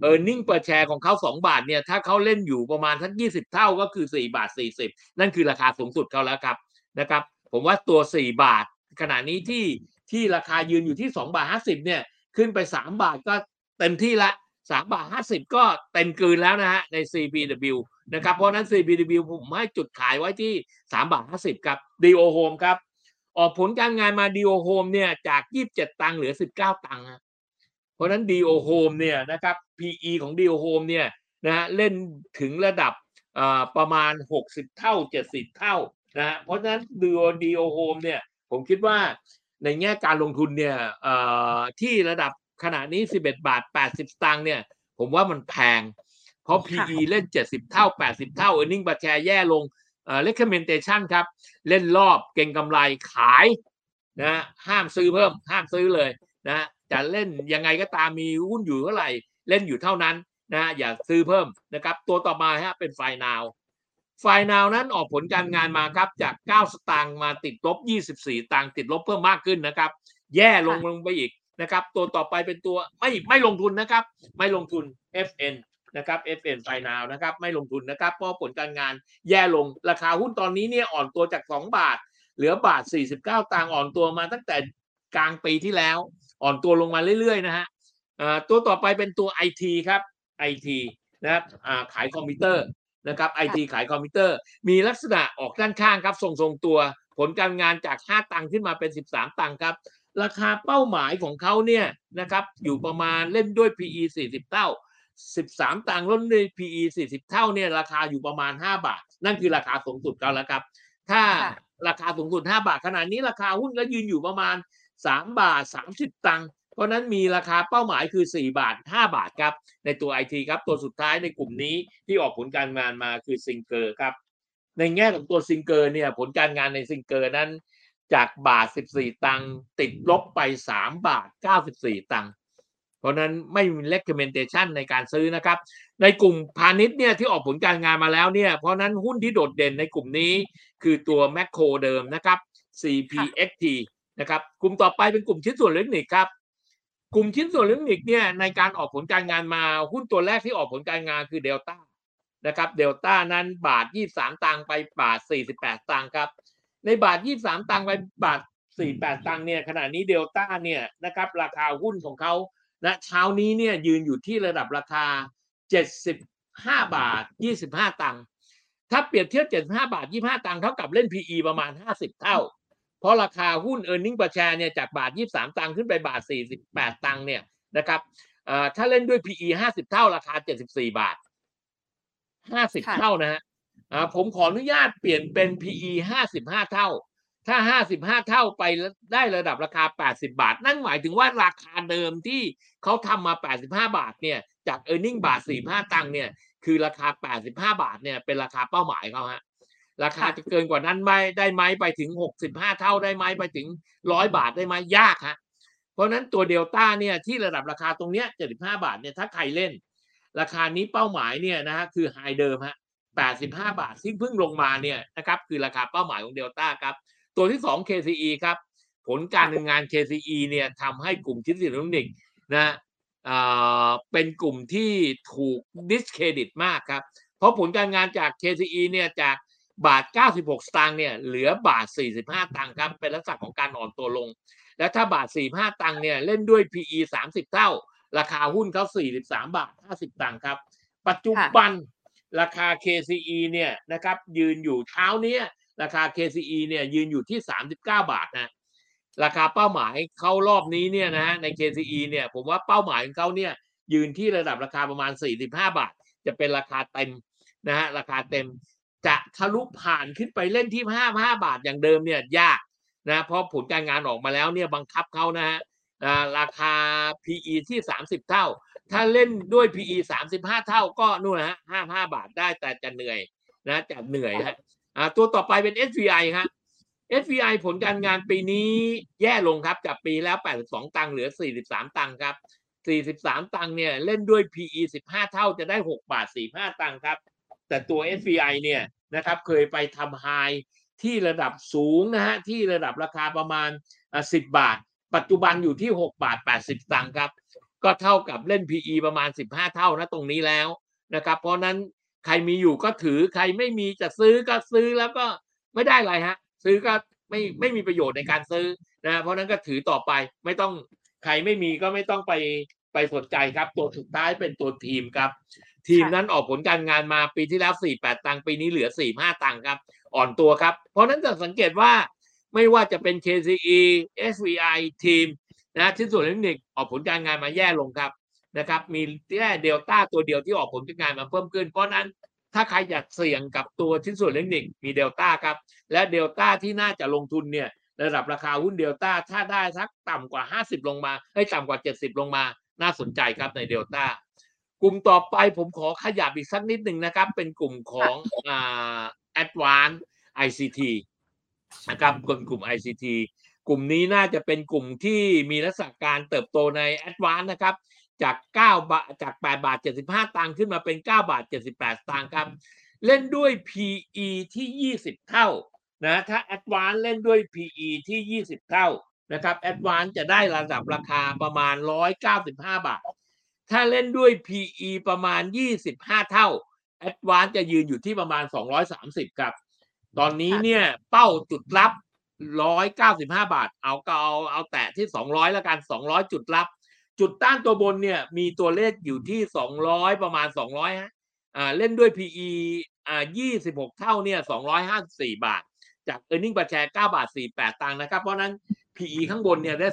e a r n i n g per share ของเขา2 บาทเนี่ยถ้าเขาเล่นอยู่ประมาณทั้ง20 เท่าก็คือ 4 บาท 40 นั่นคือราคาสูงสุดเขาแล้วครับนะครับ ผมว่าตัว 4 บาท ขณะนี้ที่ที่ราคายืนอยู่ที่ 2 บาท 50 เนี่ยขึ้นไป 3 บาทก็เต็มที่ละ3บาท50 ก็เต็มกืนแล้วนะฮะใน CPW นะครับเพราะนั้น CPW ผมให้จุดขายไว้ที่ 3 บาท 50 ครับ DO Home ครับ ออกผลการงานมา DO Home เนี่ยจาก 27 ตังค์เหลือ 19 ตังค์เพราะนั้น DO Home เนี่ยนะครับ PE ของ DO Home เนี่ยนะฮะเล่นถึงระดับประมาณ 60 เท่า 70 เท่านะฮะเพราะฉะนั้น DO DO Home เนี่ยผมคิดว่าในแง่การลงทุนเนี่ยที่ระดับขณะนี้ 11 บาท 80ตังค์เนี่ยผมว่ามันแพง เพราะ PE เล่น 70 เท่า 80 เท่า earning per share แย่ลงเอ่อ recommendation ครับ เล่นรอบเก่งกำไรขายนะห้ามซื้อเพิ่ม ห้ามซื้อเลยนะจะเล่นยังไงก็ตามมีหุ้นอยู่เท่าไหร่เล่นอยู่เท่านั้นนะอย่าซื้อเพิ่มนะครับ ตัวต่อมาฮะเป็นไฟนาวไฟนาวนั้นออกผลการงานมาครับจาก 9 สตางค์มาติดลบ 24 ตังค์ติดลบเพิ่มมากขึ้นนะครับ แย่ลงลงไปอีกนะครับ ตัวต่อไปเป็นตัวไม่ไม่ลงทุนนะครับ ไม่ลงทุน FN นะครับ FN ไฟนาวนะครับไม่ลงทุนนะครับเพราะผลการงานแย่ลงราคาหุ้นตอนนี้เนี่ยอ่อนตัวจาก 2 บาท เหลือบาท 49ตังค์อ่อนตัวมาตั้งแต่กลางปีที่แล้ว อ่อนตัวลงมาเรื่อยๆนะฮะตัวต่อไปเป็นตัว IT ครับ IT นะครับขายคอมพิวเตอร์นะครับไอทีขายคอมพิวเตอร์ มีลักษณะออกด้านข้างครับทรงๆตัว ผลการงานจาก 5 ตังค์ขึ้นมาเป็น 13 ตังค์ครับ ราคาเป้าหมายของเขาเนี่ยนะครับอยู่ประมาณเล่นด้วย PE 40 เท่า 13 ตังค์ลดด้วย PE 40 เท่าเนี่ยราคาอยู่ประมาณ 5 บาท นั่นคือราคาสูงสุดเขาแล้วครับ ถ้าค่ะราคาสูงสุด 5 บาทขนาดนี้ราคาหุ้นก็ยืนอยู่ประมาณ 3 บาท 30 ตังค์เพราะฉะนั้นมีราคาเป้าหมายคือ 4 บาท 5 บาทครับ ในตัว IT ครับตัวสุดท้ายในกลุ่มนี้ที่ออกผลการงานมาคือซิงเกอร์ครับในแง่ของตัวซิงเกอร์เนี่ยผลการงานในซิงเกอร์นั้นจากบาท 14 ตังค์ติดลบไป 3 บาท 94 ตังค์ เพราะนั้นไม่มี recommendation ในการซื้อนะครับ ในกลุ่มพาณิชย์เนี่ยที่ออกผลการงานมาแล้วเนี่ยเพราะนั้นหุ้นที่โดดเด่นในกลุ่มนี้คือตัวแมคโครเดิมนะครับ CPAXT นะครับกลุ่มต่อไปเป็นกลุ่มชิ้นส่วนอิเล็กทรอนิกส์ครับกลุ่มชิ้นส่วนอิเล็กทรอนิกส์เนี่ยในการออกผลการงานมาหุ้นตัวแรกที่ออกผลการงานคือเดลต้านะครับเดลต้านั้นบาท 23 ตังไปบาท 48 ตังครับ ในบาท 23 ตังไปบาท 48 ตังเนี่ยขณะนี้เดลต้าเนี่ยนะครับราคาหุ้นของเขา ณเช้านี้เนี่ยยืนอยู่ที่ระดับราคา 75 บาท 25 ตังค์ถ้าเปรียบเทียบ 75 บาท 25 ตังค์เท่ากับเล่น PE ประมาณ 50 เท่า เพราะราคาหุ้น e a r n i n g per share เนี่ยจากบาท 23 ตังค์ขึ้นไปบาท 48 ตังค์เนี่ยนะครับเอ่อถ้าเล่นด้วย PE 50 เท่าราคา 74 บาท 50ค่ะเท่านะฮะอ่าผมขออนุญาตเปลี่ยนเป็น PE 55 เท่า ถ้า55เท่าไปแล้วได้ระดับราคา80บาท นั่นหมายถึงว่าราคาเดิมที่เขาทำมา85บาทเนี่ย จาก e a r n i n g บาท45ตังค์เนี่ย คือราคา85บาทเนี่ยเป็นราคาเป้าหมายเขาฮะราคาค่ะจะเกินกว่านั้นไหมได้ไหมไปถึง65เท่าได้ไหมไปถึง100บาทได้ไหมยากฮะเพราะฉะนั้นตัวเดลต้าเนี่ยที่ระดับราคาตรงเนี้ย75บาทเนี่ยถ้าใครเล่น ราคานี้เป้าหมายเนี่ยนะฮะคือ high เดิมฮะ85บาทซึ่งเพิ่งลงมาเนี่ยนะครับคือราคาเป้าหมายของเดลต้าครับ ตัวที่ 2 KCE ครับ ผลการดำเนินงาน KCE เนี่ยทำให้กลุ่มชิ้นส่วนอิเล็กทรอนิกส์นะเป็นกลุ่มที่ถูกดิสเครดิตมากครับ เพราะผลการงานจาก KCE เนี่ยจากบาท 96 สตางค์เนี่ยเหลือบาท 45 ตังค์ครับ เป็นลักษณะของการอ่อนตัวลง และถ้าบาท 45 ตังค์เนี่ยเล่นด้วย PE 30 เท่า ราคาหุ้นเขา43 บาท 50 ตังค์ครับ ปัจจุบันราคา KCE เนี่ยนะครับยืนอยู่เช้านี้ ราคา KCE เนี่ยยืนอยู่ที่ 39 บาทนะราคาเป้าหมายเขารอบนี้เนี่ยนะฮะใน KCE เนี่ยผมว่าเป้าหมายของเขาเนี่ยยืนที่ระดับราคาประมาณ 45 บาท จะเป็นราคาเต็มนะฮะราคาเต็มจะทะลุผ่านขึ้นไปเล่นที่ 55 บาทอย่างเดิมเนี่ยยากนะเพราะผลการงานออกมาแล้วเนี่ยบังคับเขานะฮะอ่าราคา PE ที่ 30 เท่า ถ้าเล่นด้วย PE 35 เท่าก็นู่นนะฮะ55 บาทได้แต่จะเหนื่อยนะจะเหนื่อยฮะ อ่าตัวต่อไปเป็น SVI ฮะ SVI ผลการงานปีนี้แย่ลงครับจากปีแล้ว 82 ตังค์เหลือ 43 ตังค์ครับ 43 ตังค์เนี่ยเล่นด้วย PE 15 เท่าจะได้ 6 บาท 45 ตังค์ครับ แต่ตัว SVI เนี่ยนะครับเคยไปทำไฮที่ระดับสูงนะฮะที่ระดับราคาประมาณ 10 บาท ปัจจุบันอยู่ที่ 6 บาท 80 ตังค์ครับ ก็เท่ากับเล่น PE ประมาณ 15 เท่านะตรงนี้แล้วนะครับ เพราะนั้น ใครมีอยู่ก็ถือใครไม่มีจะซื้อก็ซื้อแล้วก็ไม่ได้อะไรฮะ ซื้อก็ไม่ไม่มีประโยชน์ในการซื้อนะเพราะฉะนั้นก็ถือต่อไปไม่ต้องใครไม่มีก็ไม่ต้องไปไปสนใจครับ ตัวสุดท้ายเป็นตัวทีมครับ ทีมค่ะนั้นออกผลการงานมาปีที่แล้ว 48 ตังค์ปีนี้เหลือ 45 ตังค์ครับ อ่อนตัวครับ เพราะฉะนั้นจะสังเกตว่าไม่ว่าจะเป็น KCE SVI ทีมนะที่ส่วนเทคนิคออกผลการงานมาแย่ลงครับ นะครับมีแค่เดลต้าตัวเดียวที่ออกผลการงานมาเพิ่มขึ้น เพราะฉะนั้นถ้าใครอยากเสี่ยงกับตัวชิ้นส่วนเทคนิคมีเดลต้าครับ และเดลต้าที่น่าจะลงทุนเนี่ยระดับราคาหุ้นเดลต้าถ้าได้สักต่ำกว่า 50 ลงมาให้ยต่ำกว่า 70 ลงมา น่าสนใจครับในเดลต้ากลุ่มต่อไปผมขอขยับอีกสักนิดหนึ่งนะครับ เป็นกลุ่มของอ่า Advanced ICT นะครับกลุ่มกลุ่ม ICT กลุ่มนี้น่าจะเป็นกลุ่มที่มีลักษณะการเติบโตใน Advanced นะครับ จาก9บาทจาก8บาท75 ตังค์ขึ้นมาเป็น 9 บาท 78 ตังค์ครับ เล่นด้วย PE ที่ 20 เท่านะถ้า Advance เล่นด้วย PE ที่ 20 เท่านะครับ Advance จะได้ระดับราคาประมาณ 195 บาท ถ้าเล่นด้วย PE ประมาณ 25 เท่า Advance จะยืนอยู่ที่ประมาณ 230 ครับ ตอนนี้เนี่ยเป้าจุดรับ 195 บาท เอาก็เอาเอาแตะที่ 200 แล้วกัน 200 จุดรับ จุดต้านตัวบนเนี่ยมีตัวเลขอยู่ที่200ประมาณ200ฮะอ่าเล่นด้วย PE อ่า26เท่าเนี่ย254บาท จาก e a r n i n g per share 9บาท48ตังค์นะครับ เพราะนั้น PE ข้างบนเนี่ยได้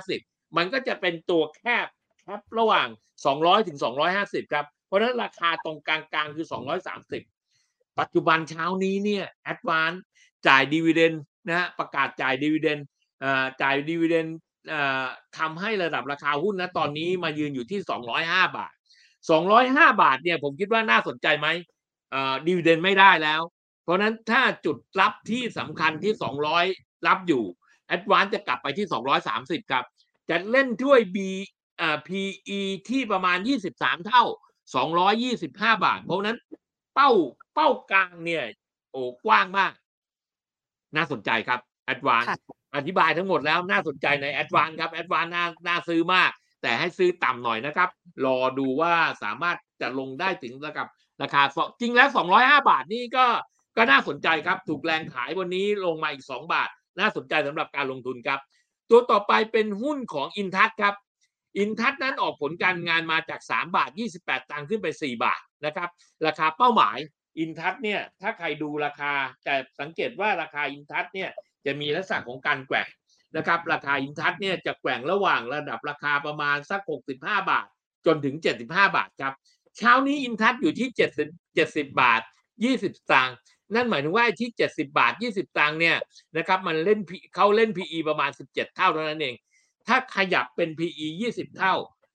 250มันก็จะเป็นตัวแคบแคประหว่าง 200ถึง250 ครับ เพราะนั้นราคาตรงกลางๆคือ 230 ปัจจุบันเช้านี้เนี่ยแอดวานจ่าย dividend นะฮะประกาศจ่าย dividend จ่าย dividend ทำให้ระดับราคาหุ้นนะตอนนี้มายืนอยู่ที่ 205 บาท 205 บาทเนี่ยผมคิดว่าน่าสนใจไหม dividend ไม่ได้แล้ว เพราะนั้นถ้าจุดรับที่สำคัญที่ 200 รับอยู่แอดวานซ์จะกลับไปที่ 230 ครับ จะเล่นด้วย B อ่า PE ที่ประมาณ 23 เท่า 225 บาท เพราะนั้นเป้าเป้ากลางเนี่ย โอ้กว้างมาก น่าสนใจครับแอดวาน อธิบายทั้งหมดแล้วน่าสนใจในแอดวานครับแอดวานน่าน่าซื้อมาก แต่ให้ซื้อต่ำหน่อยนะครับ รอดูว่าสามารถจะลงได้ถึงระดับราคาจริงแล้ว 205 บาทนี่ก็ก็น่าสนใจครับ ถูกแรงขายวันนี้ลงมาอีก 2 บาท น่าสนใจสำหรับการลงทุนครับ ตัวต่อไปเป็นหุ้นของอินทัศครับอินทัศนั้นออกผลการงานมาจาก 3 บาท 28 ตังค์ขึ้นไป 4 บาทนะครับ ราคาเป้าหมายอินทัศเนี่ยถ้าใครดูราคาจะสังเกตว่าราคาอินทัศเนี่ย จะมีลักษณะของการแกว่งนะครับ ราคาอินทัศเนี่ยจะแกว่งระหว่างระดับราคาประมาณสัก 65 บาท จนถึง 75 บาทครับ เช้านี้อินทัศอยู่ที่ 70 70 บาท 20ตังค์นั่นหมายถึงว่าที่ 70 บาท 20 ตังค์เนี่ยนะครับมันเล่นเขาเล่น PE ประมาณ 17 เท่าเท่านั้นเอง ถ้าขยับเป็น PE 20 เท่า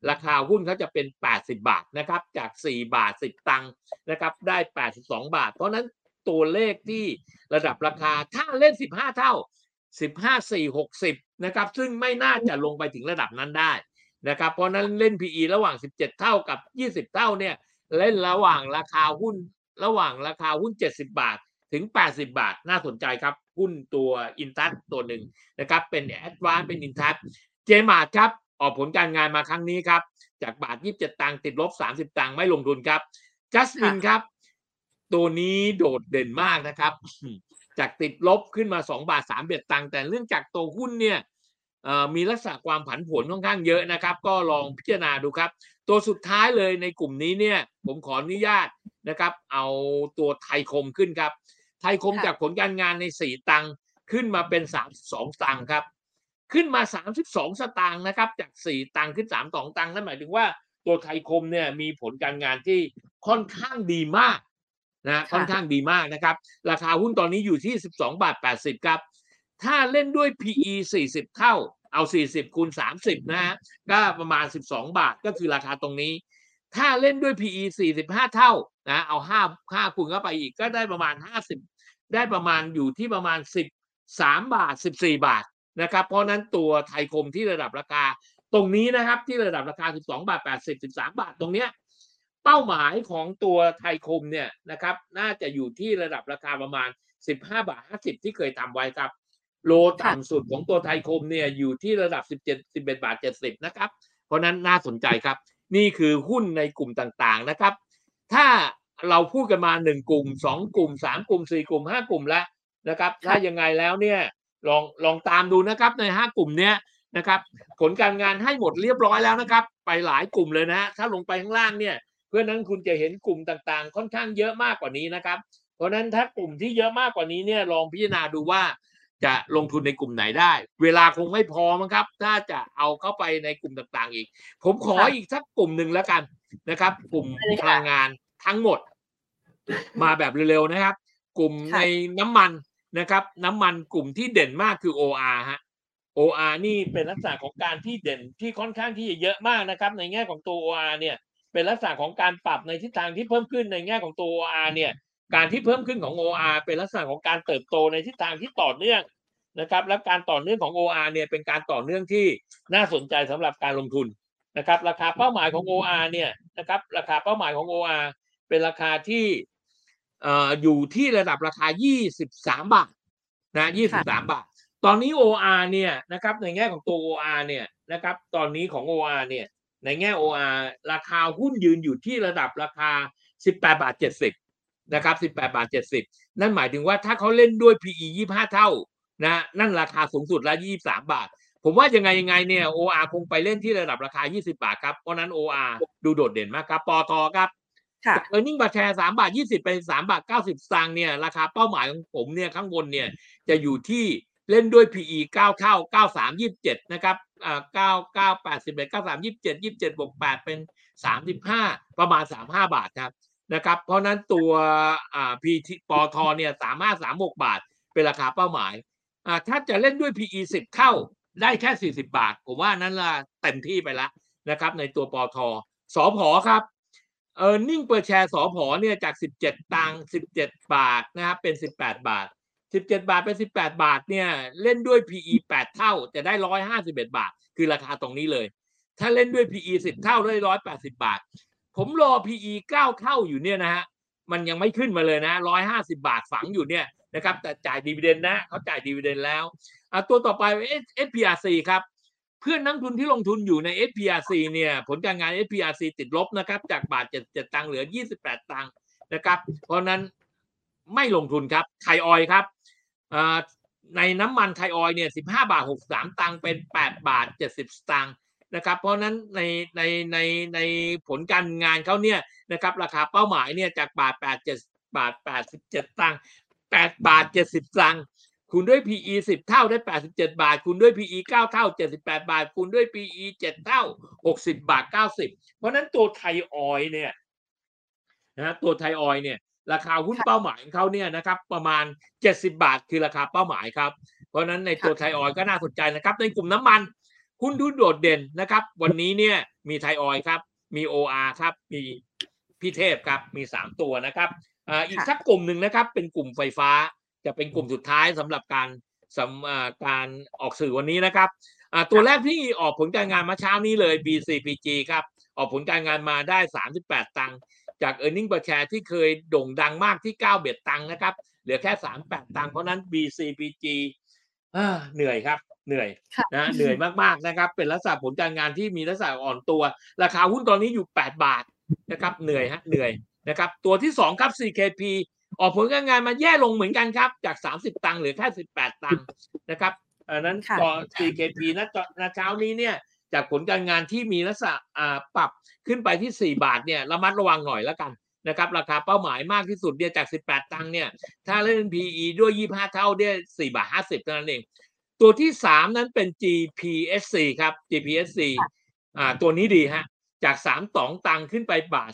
ราคาหุ้นเขาจะเป็น 80 บาทนะครับจาก 4 บาท 10 ตังค์นะครับได้ 82 บาท เพราะนั้น ตัวเลขที่ระดับราคา ถ้าเล่น 15 เท่า 15 4 60 นะครับ ซึ่งไม่น่าจะลงไปถึงระดับนั้นได้นะครับ เพราะนั้นเล่น PE ระหว่าง 17 เท่ากับ 20 เท่าเนี่ยเล่นระหว่างราคาหุ้น ระหว่างราคาหุ้น 70 บาทถึง 80 บาท น่าสนใจครับ หุ้นตัวอินทัศตัวหนึ่งนะครับ เป็นแอดวานเป็นอินทัศเจมาร์ครับ ออกผลการงานมาครั้งนี้ครับ จากบาท 27 ตังค์ติดลบ 30 ตังค์ไม่ลงทุนครับจัสมินครับ ตัวนี้โดดเด่นมากนะครับ จากติดลบขึ้นมา 2 บาท3เบ็ดตังค์แต่เรื่องจากตัวหุ้นเนี่ยมีลักษณะความผันผวนค่อนข้างเยอะนะครับ ก็ลองพิจารณาดูครับ ตัวสุดท้ายเลยในกลุ่มนี้เนี่ย ผมขออนุญาตนะครับ เอาตัวไทยคมขึ้นครับ ไทยคมจากผลการงานในสี่ตังขึ้นมาเป็นสามสองตังครับ ขึ้นมาสามสิบสองสตางค์นะครับ จากสี่ตังขึ้นสามสองตังนั่นหมายถึงว่าตัวไทยคมเนี่ยมีผลการงานที่ค่อนข้างดีมาก นะค่อนข้างดีมากนะครับ ราคาหุ้นตอนนี้อยู่ที่สิบสองบาทแปดสิบครับ ถ้าเล่นด้วย PE สี่สิบเท่า เอาสี่สิบคูณสามสิบนะฮะก็ประมาณสิบสองบาทก็คือราคาตรงนี้ ถ้าเล่นด้วย PE สี่สิบห้าเท่านะเอาห้าห้าคูณเข้าไปอีกก็ได้ประมาณห้าสิบได้ประมาณอยู่ที่ประมาณสิบสามบาทสิบสี่บาทนะครับเพราะนั้นตัวไทยคมที่ระดับราคาตรงนี้นะครับที่ระดับราคาสิบสองบาทแปดสิบสิบสามบาทตรงเนี้ย เป้าหมายของตัวไทยคมเนี่ยนะครับน่าจะอยู่ที่ระดับราคาประมาณสิบห้าบาทห้าสิบที่เคยทำไว้ครับ โลต่ำสุดของตัวไทยคมเนี่ยอยู่ที่ระดับสิบเจ็ดสิบเอ็ดบาทเจ็ดสิบนะครับ เพราะนั้นน่าสนใจครับ นี่คือหุ้นในกลุ่มต่างๆนะครับ ถ้าเราพูดกันมาหนึ่งกลุ่มสองกลุ่มสามกลุ่มสี่กลุ่มห้ากลุ่มแล้วนะครับ ถ้ายังไงแล้วเนี่ยลองลองตามดูนะครับในห้ากลุ่มเนี้ยนะครับ ผลการงานให้หมดเรียบร้อยแล้วนะครับ ไปหลายกลุ่มเลยนะ ถ้าลงไปข้างล่างเนี่ยเพื่อนั้นคุณจะเห็นกลุ่มต่างๆ ค่อนข้างเยอะมากกว่านี้นะครับ เพราะนั้นถ้ากลุ่มที่เยอะมากกว่านี้เนี่ยลองพิจารณาดูว่า จะลงทุนในกลุ่มไหนได้ เวลาคงไม่พอมั้งครับ ถ้าจะเอาเข้าไปในกลุ่มต่างๆ อีก ผมขออีกสักกลุ่มหนึ่งแล้วกันนะครับ กลุ่มพลังงานทั้งหมด มาแบบเร็วๆนะครับ กลุ่มในน้ำมันนะครับ น้ำมันกลุ่มที่เด่นมากคือ OR ฮะ OR นี่เป็นลักษณะของการที่เด่นที่ค่อนข้างที่จะเยอะมากนะครับ ในแง่ของตัว OR เนี่ย เป็นลักษณะของการปรับในทิศทางที่เพิ่มขึ้นในแง่ของตัว OR เนี่ยการที่เพิ่มขึ้นของ OR เป็นลักษณะของการเติบโตในทิศทางที่ต่อเนื่องนะครับและการต่อเนื่องของ OR เนี่ยเป็นการต่อเนื่องที่น่าสนใจสำหรับการลงทุนนะครับราคาเป้าหมายของ OR เนี่ยนะครับราคาเป้าหมายของ OR เป็นราคาที่เอ่ออยู่ที่ระดับราคา 23 บาทนะ23 บาท ตอนนี้ OR เนี่ยนะครับในแง่ของตัว OR เนี่ยนะครับตอนนี้ของ OR เนี่ย ในแง่ OR ราคาหุ้นยืนอยู่ที่ระดับราคา 18 บาท 70 นะครับ 18 บาท 70 นั่นหมายถึงว่าถ้าเขาเล่นด้วย PE 25 เท่านะนั่นราคาสูงสุดละ23 บาท ผมว่ายังไงยังไงเนี่ย OR คงไปเล่นที่ระดับราคา 20 บาทครับเพราะนั้น OR ดูโดดเด่นมากครับปอทครับเออร์เน็งบัตแชร์สามบาทยี่สิบไปสามบาทเก้าสิบสตางค์เนี่ยราคาเป้าหมายของผมเนี่ยข้างบนเนี่ยจะอยู่ที่เล่นด้วย PE เก้าเท่าเก้าสามยี่สิบเจ็ดนะครับอ่า เก้าเก้าแปดสิบเอ็ดเก้าสามยี่สิบเจ็ดยี่สิบเจ็ดบวกแปดเป็นสามสิบห้าประมาณสามห้าบาทครับนะครับ เพราะนั้นตัวอ่าพีทปอทเนี่ยสามารถสามหกบาทเป็นราคาเป้าหมายอ่าถ้าจะเล่นด้วย PE สิบเข้าได้แค่สี่สิบาท ผมว่านั้นละเต็มที่ไปแล้วนะครับ ในตัวปอทสอพอครับเออร์เนิ่งเปิดแชร์สอพอเนี่ยจากสิบเจ็ดตังค์สิบเจ็ดบาทนะครับเป็นสิบแปดบาท สิบเจ็ดบาทเป็นสิบแปดบาทเนี่ย เล่นด้วย PE แปดเท่าจะได้ร้อยห้าสิบเอ็ดบาท คือราคาตรงนี้เลย ถ้าเล่นด้วย PE สิบเท่าได้ร้อยแปดสิบาท ผมรอ PE เก้าเท่าอยู่เนี่ยนะฮะมันยังไม่ขึ้นมาเลยนะร้อยห้าสิบาทฝังอยู่เนี่ยนะครับแต่จ่ายดีเวเดนนะเขาจ่ายดีเวเดนแล้วอะตัวต่อไป SPRC ครับเพื่อนนักทุนที่ลงทุนอยู่ใน SPRC เนี่ย ผลการงาน SPRC ติดลบนะครับ จากบาท77ตังค์เหลือ 28 ตังค์นะครับ เพราะนั้น ไม่ลงทุนครับไทยออยครับในน้ำมันไทยออยเนี่ย15บห้าบาท63ตังเป็น8บาท70ตังนะครับ เพราะนั้นในในในในผลการงานเขาเนี่ยนะครับราคาเป้าหมายเนี่ยจากบาท87บาท87ตังค์8บาท70ตังค์คูณด้วย PE 10 เท่าได้ 87 บาท คูณด้วย PE 9 เท่า 78 บาท คูณด้วย PE 7 เท่า 60 บาท 90 เพราะนั้นตัวไทยออยเนี่ยนะตัวไทยออยเนี่ย ราคาหุ้นเป้าหมายของเขาเนี่ยนะครับ ประมาณ 70 บาทคือราคาเป้าหมายครับ เพราะนั้นในตัวไทยออยก็น่าสนใจนะครับ ในกลุ่มน้ำมันหุ้นทุนโดดเด่นนะครับ วันนี้เนี่ยมีไทยออยครับ มี OR ครับมีพี่เทพครับมี 3 ตัวนะครับอ่าอีกสักกลุ่มหนึ่งนะครับ เป็นกลุ่มไฟฟ้าจะเป็นกลุ่มสุดท้ายสำหรับการสำอ่าการออกสื่อวันนี้นะครับอ่าตัวแรกที่ออกผลการงานมาเช้านี้เลย BCPG ครับออกผลการงานมาได้ 38 ตังค์ จาก e a r n i n g per share ที่เคยโด่งดังมากที่ 9 เบ็ดตังค์นะครับ เหลือแค่ 38 ตังค์เพราะนั้น BCPG อ่าเหนื่อยครับ เหนื่อยค่ะนะเหนื่อยมากๆนะครับ เป็นลักษณะผลการงานที่มีลักษณะอ่อนตัว ราคาหุ้นตอนนี้อยู่ 8 บาทนะครับเหนื่อยฮะเหนื่อยนะครับ ตัวที่ 2 ครับ CKP ออกผลการงานมาแย่ลงเหมือนกันครับ จาก 30 ตังค์เหลือแค่ 18 ตังค์นะครับอันนั้นค่ะต่อ CKP นะนะเช้านี้เนี่ย จากผลการงานที่มีลักษณะปรับขึ้นไปที่ 4 บาทเนี่ยระมัดระวังหน่อยแล้วกันนะครับราคาเป้าหมายมากที่สุดเนี่ยจาก 18 ตังค์เนี่ยถ้าเล่น PE ด้วย 25 เท่าเนี่ย4บาท 50เท่านั้นเอง ตัวที่ 3 นั้นเป็น GPSC ครับ GPSC อ่าตัวนี้ดีฮะจาก 32 ตังค์ขึ้นไปบาท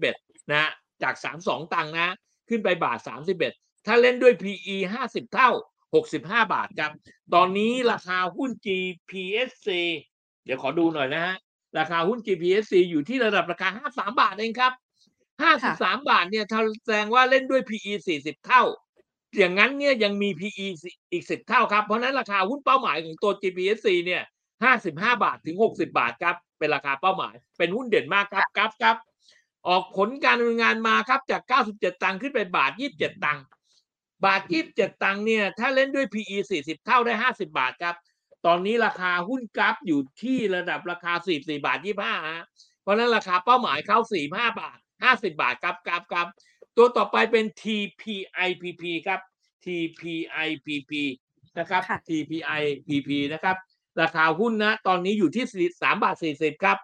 31 นะฮะจาก 32 ตังค์นะขึ้นไปบาท 31 ถ้าเล่นด้วย PE 50 เท่า 65 บาทครับ ตอนนี้ราคาหุ้น GPSC เดี๋ยวขอดูหน่อยนะฮะ ราคาหุ้น GPSC อยู่ที่ระดับราคา 53 บาทเองครับ 53 บาทเนี่ยถ้าแสดงว่าเล่นด้วย PE 40 เท่า อย่างนั้นเนี่ยยังมี PE อีก 10 เท่าครับ เพราะฉะนั้นราคาหุ้นเป้าหมายของตัว GPSC เนี่ย55 บาทถึง 60 บาทครับ เป็นราคาเป้าหมาย เป็นหุ้นเด่นมากครับครับครับ ออกผลการดำเนินงานมาครับจาก 97 ตังค์ขึ้นไปบาท 27 ตังค์ บาท 27 ตังค์เนี่ย ถ้าเล่นด้วย PE 40 เท่าได้ 50 บาทครับ ตอนนี้ราคาหุ้นกราฟอยู่ที่ระดับราคา44บาท25ฮะเพราะฉะนั้นราคาเป้าหมายเขา45บาท50บาทครับครับครับตัวต่อไปเป็น TPIPP ครับ TPIPP นะครับค่ะ TPIPP นะครับ ราคาหุ้นนะ ตอนนี้อยู่ที่3บาท40ครับ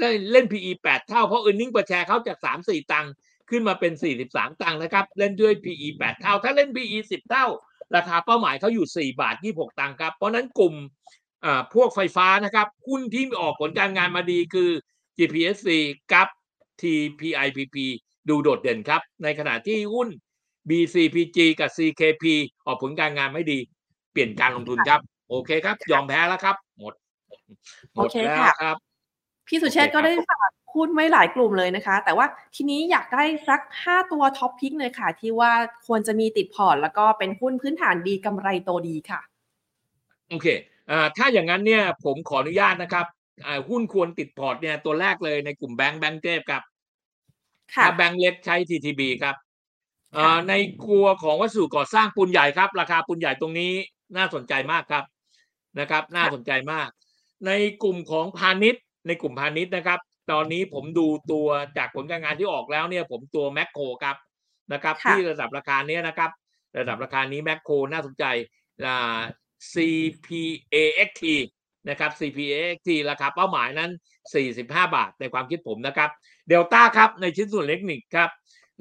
ได้เล่น PE 8 เท่าเพราะ e a r n i n g per share เขาจาก 3 4 ตังค์ขึ้นมาเป็น 43 ตังค์นะครับ เล่นด้วย PE 8 เท่า ถ้าเล่น PE 10 เท่า ราคาเป้าหมายเขาอยู่ 4 บาท 26 ตังค์ครับ เพราะนั้นกลุ่มอ่าพวกไฟฟ้านะครับหุ้นที่ออกผลการงานมาดีคือ GPSC กับ TPIPP ดูโดดเด่นครับ ในขณะที่หุ้น BCPG กับ CKP ออกผลการงานไม่ดี เปลี่ยนการลงทุนครับ โอเคครับ ยอมแพ้แล้วครับ หมด หมดแล้วครับ พี่สุเชษก็ได้ฝาก หุ้นไว้หลายกลุ่มเลยนะคะ แต่ว่าทีนี้อยากได้สัก 5 ตัว top pick เลยค่ะ ที่ว่าควรจะมีติดพอร์ต แล้วก็เป็นหุ้นพื้นฐานดีกำไรโตดีค่ะ โอเคอ่าถ้าอย่างนั้นเนี่ยผมขออนุญาตนะครับอ่าหุ้นควรติดพอร์ตเนี่ยตัวแรกเลยในกลุ่มแบงก์แบงก์เทพครับค่ะถ้าแบงก์เล็กใช้ TTB ครับอ่าค่ะในครัวของวัสดุก่อสร้างปูนใหญ่ครับ ราคาปูนใหญ่ตรงนี้น่าสนใจมากครับนะครับ น่าสนใจมาก ในกลุ่มของพาณิชย์ ในกลุ่มพาณิชย์นะครับ ตอนนี้ผมดูตัวจากผลการงานที่ออกแล้วเนี่ย ผมตัวแมคโครครับนะครับค่ะที่ระดับราคาเนี้ยนะครับ ระดับราคานี้แมคโครน่าสนใจอ่า CPAXT นะครับ CPAXT ราคาเป้าหมายนั้น 45 บาทในความคิดผมนะครับเดลต้าครับในชิ้นส่วนเล็กนิกครับ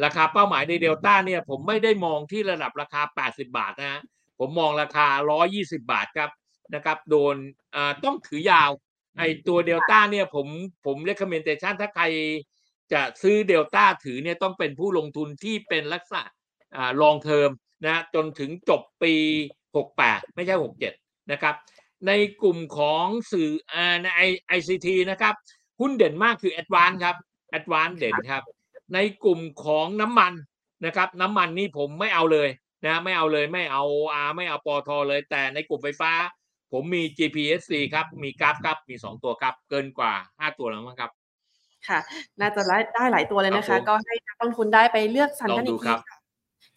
ราคาเป้าหมายในเดลต้าเนี่ย ผมไม่ได้มองที่ระดับราคา 80 บาทนะฮะผมมองราคา 120 บาทครับนะครับ โดนอ่าต้องถือยาว ไอตัวเดลต้าเนี่ยผมผมเ e ค o m เมนเ t ชันถ้าใครจะซื้อเดลต้าถือเนี่ยต้องเป็นผู้ลงทุนที่เป็นลักษณะอ่าลองเทอมนะจนถึงจบปี 68 ไม่ใช่ 67 นะครับ ในกลุ่มของสื่ออ่าในไอซีทีนะครับ หุ้นเด่นมากคือ a d v a n c e ครับ a d v a n c e เด่นครับ ในกลุ่มของน้ำมันนะครับ น้ำมันนี่ผมไม่เอาเลยนะไม่เอาเลยไม่เอาอาไม่เอาปอทอเลย แต่ในกลุ่มไฟฟ้า ผมมี GPSC ครับ มีกราฟครับ มีสองตัวครับ เกินกว่าห้าตัวแล้วมั้งครับ ค่ะ น่าจะได้ได้หลายตัวเลยนะครัคะบผมก็ให้นักลงทุนได้ไปเลือกสรรกันลองดูอีกทีครับค่ะ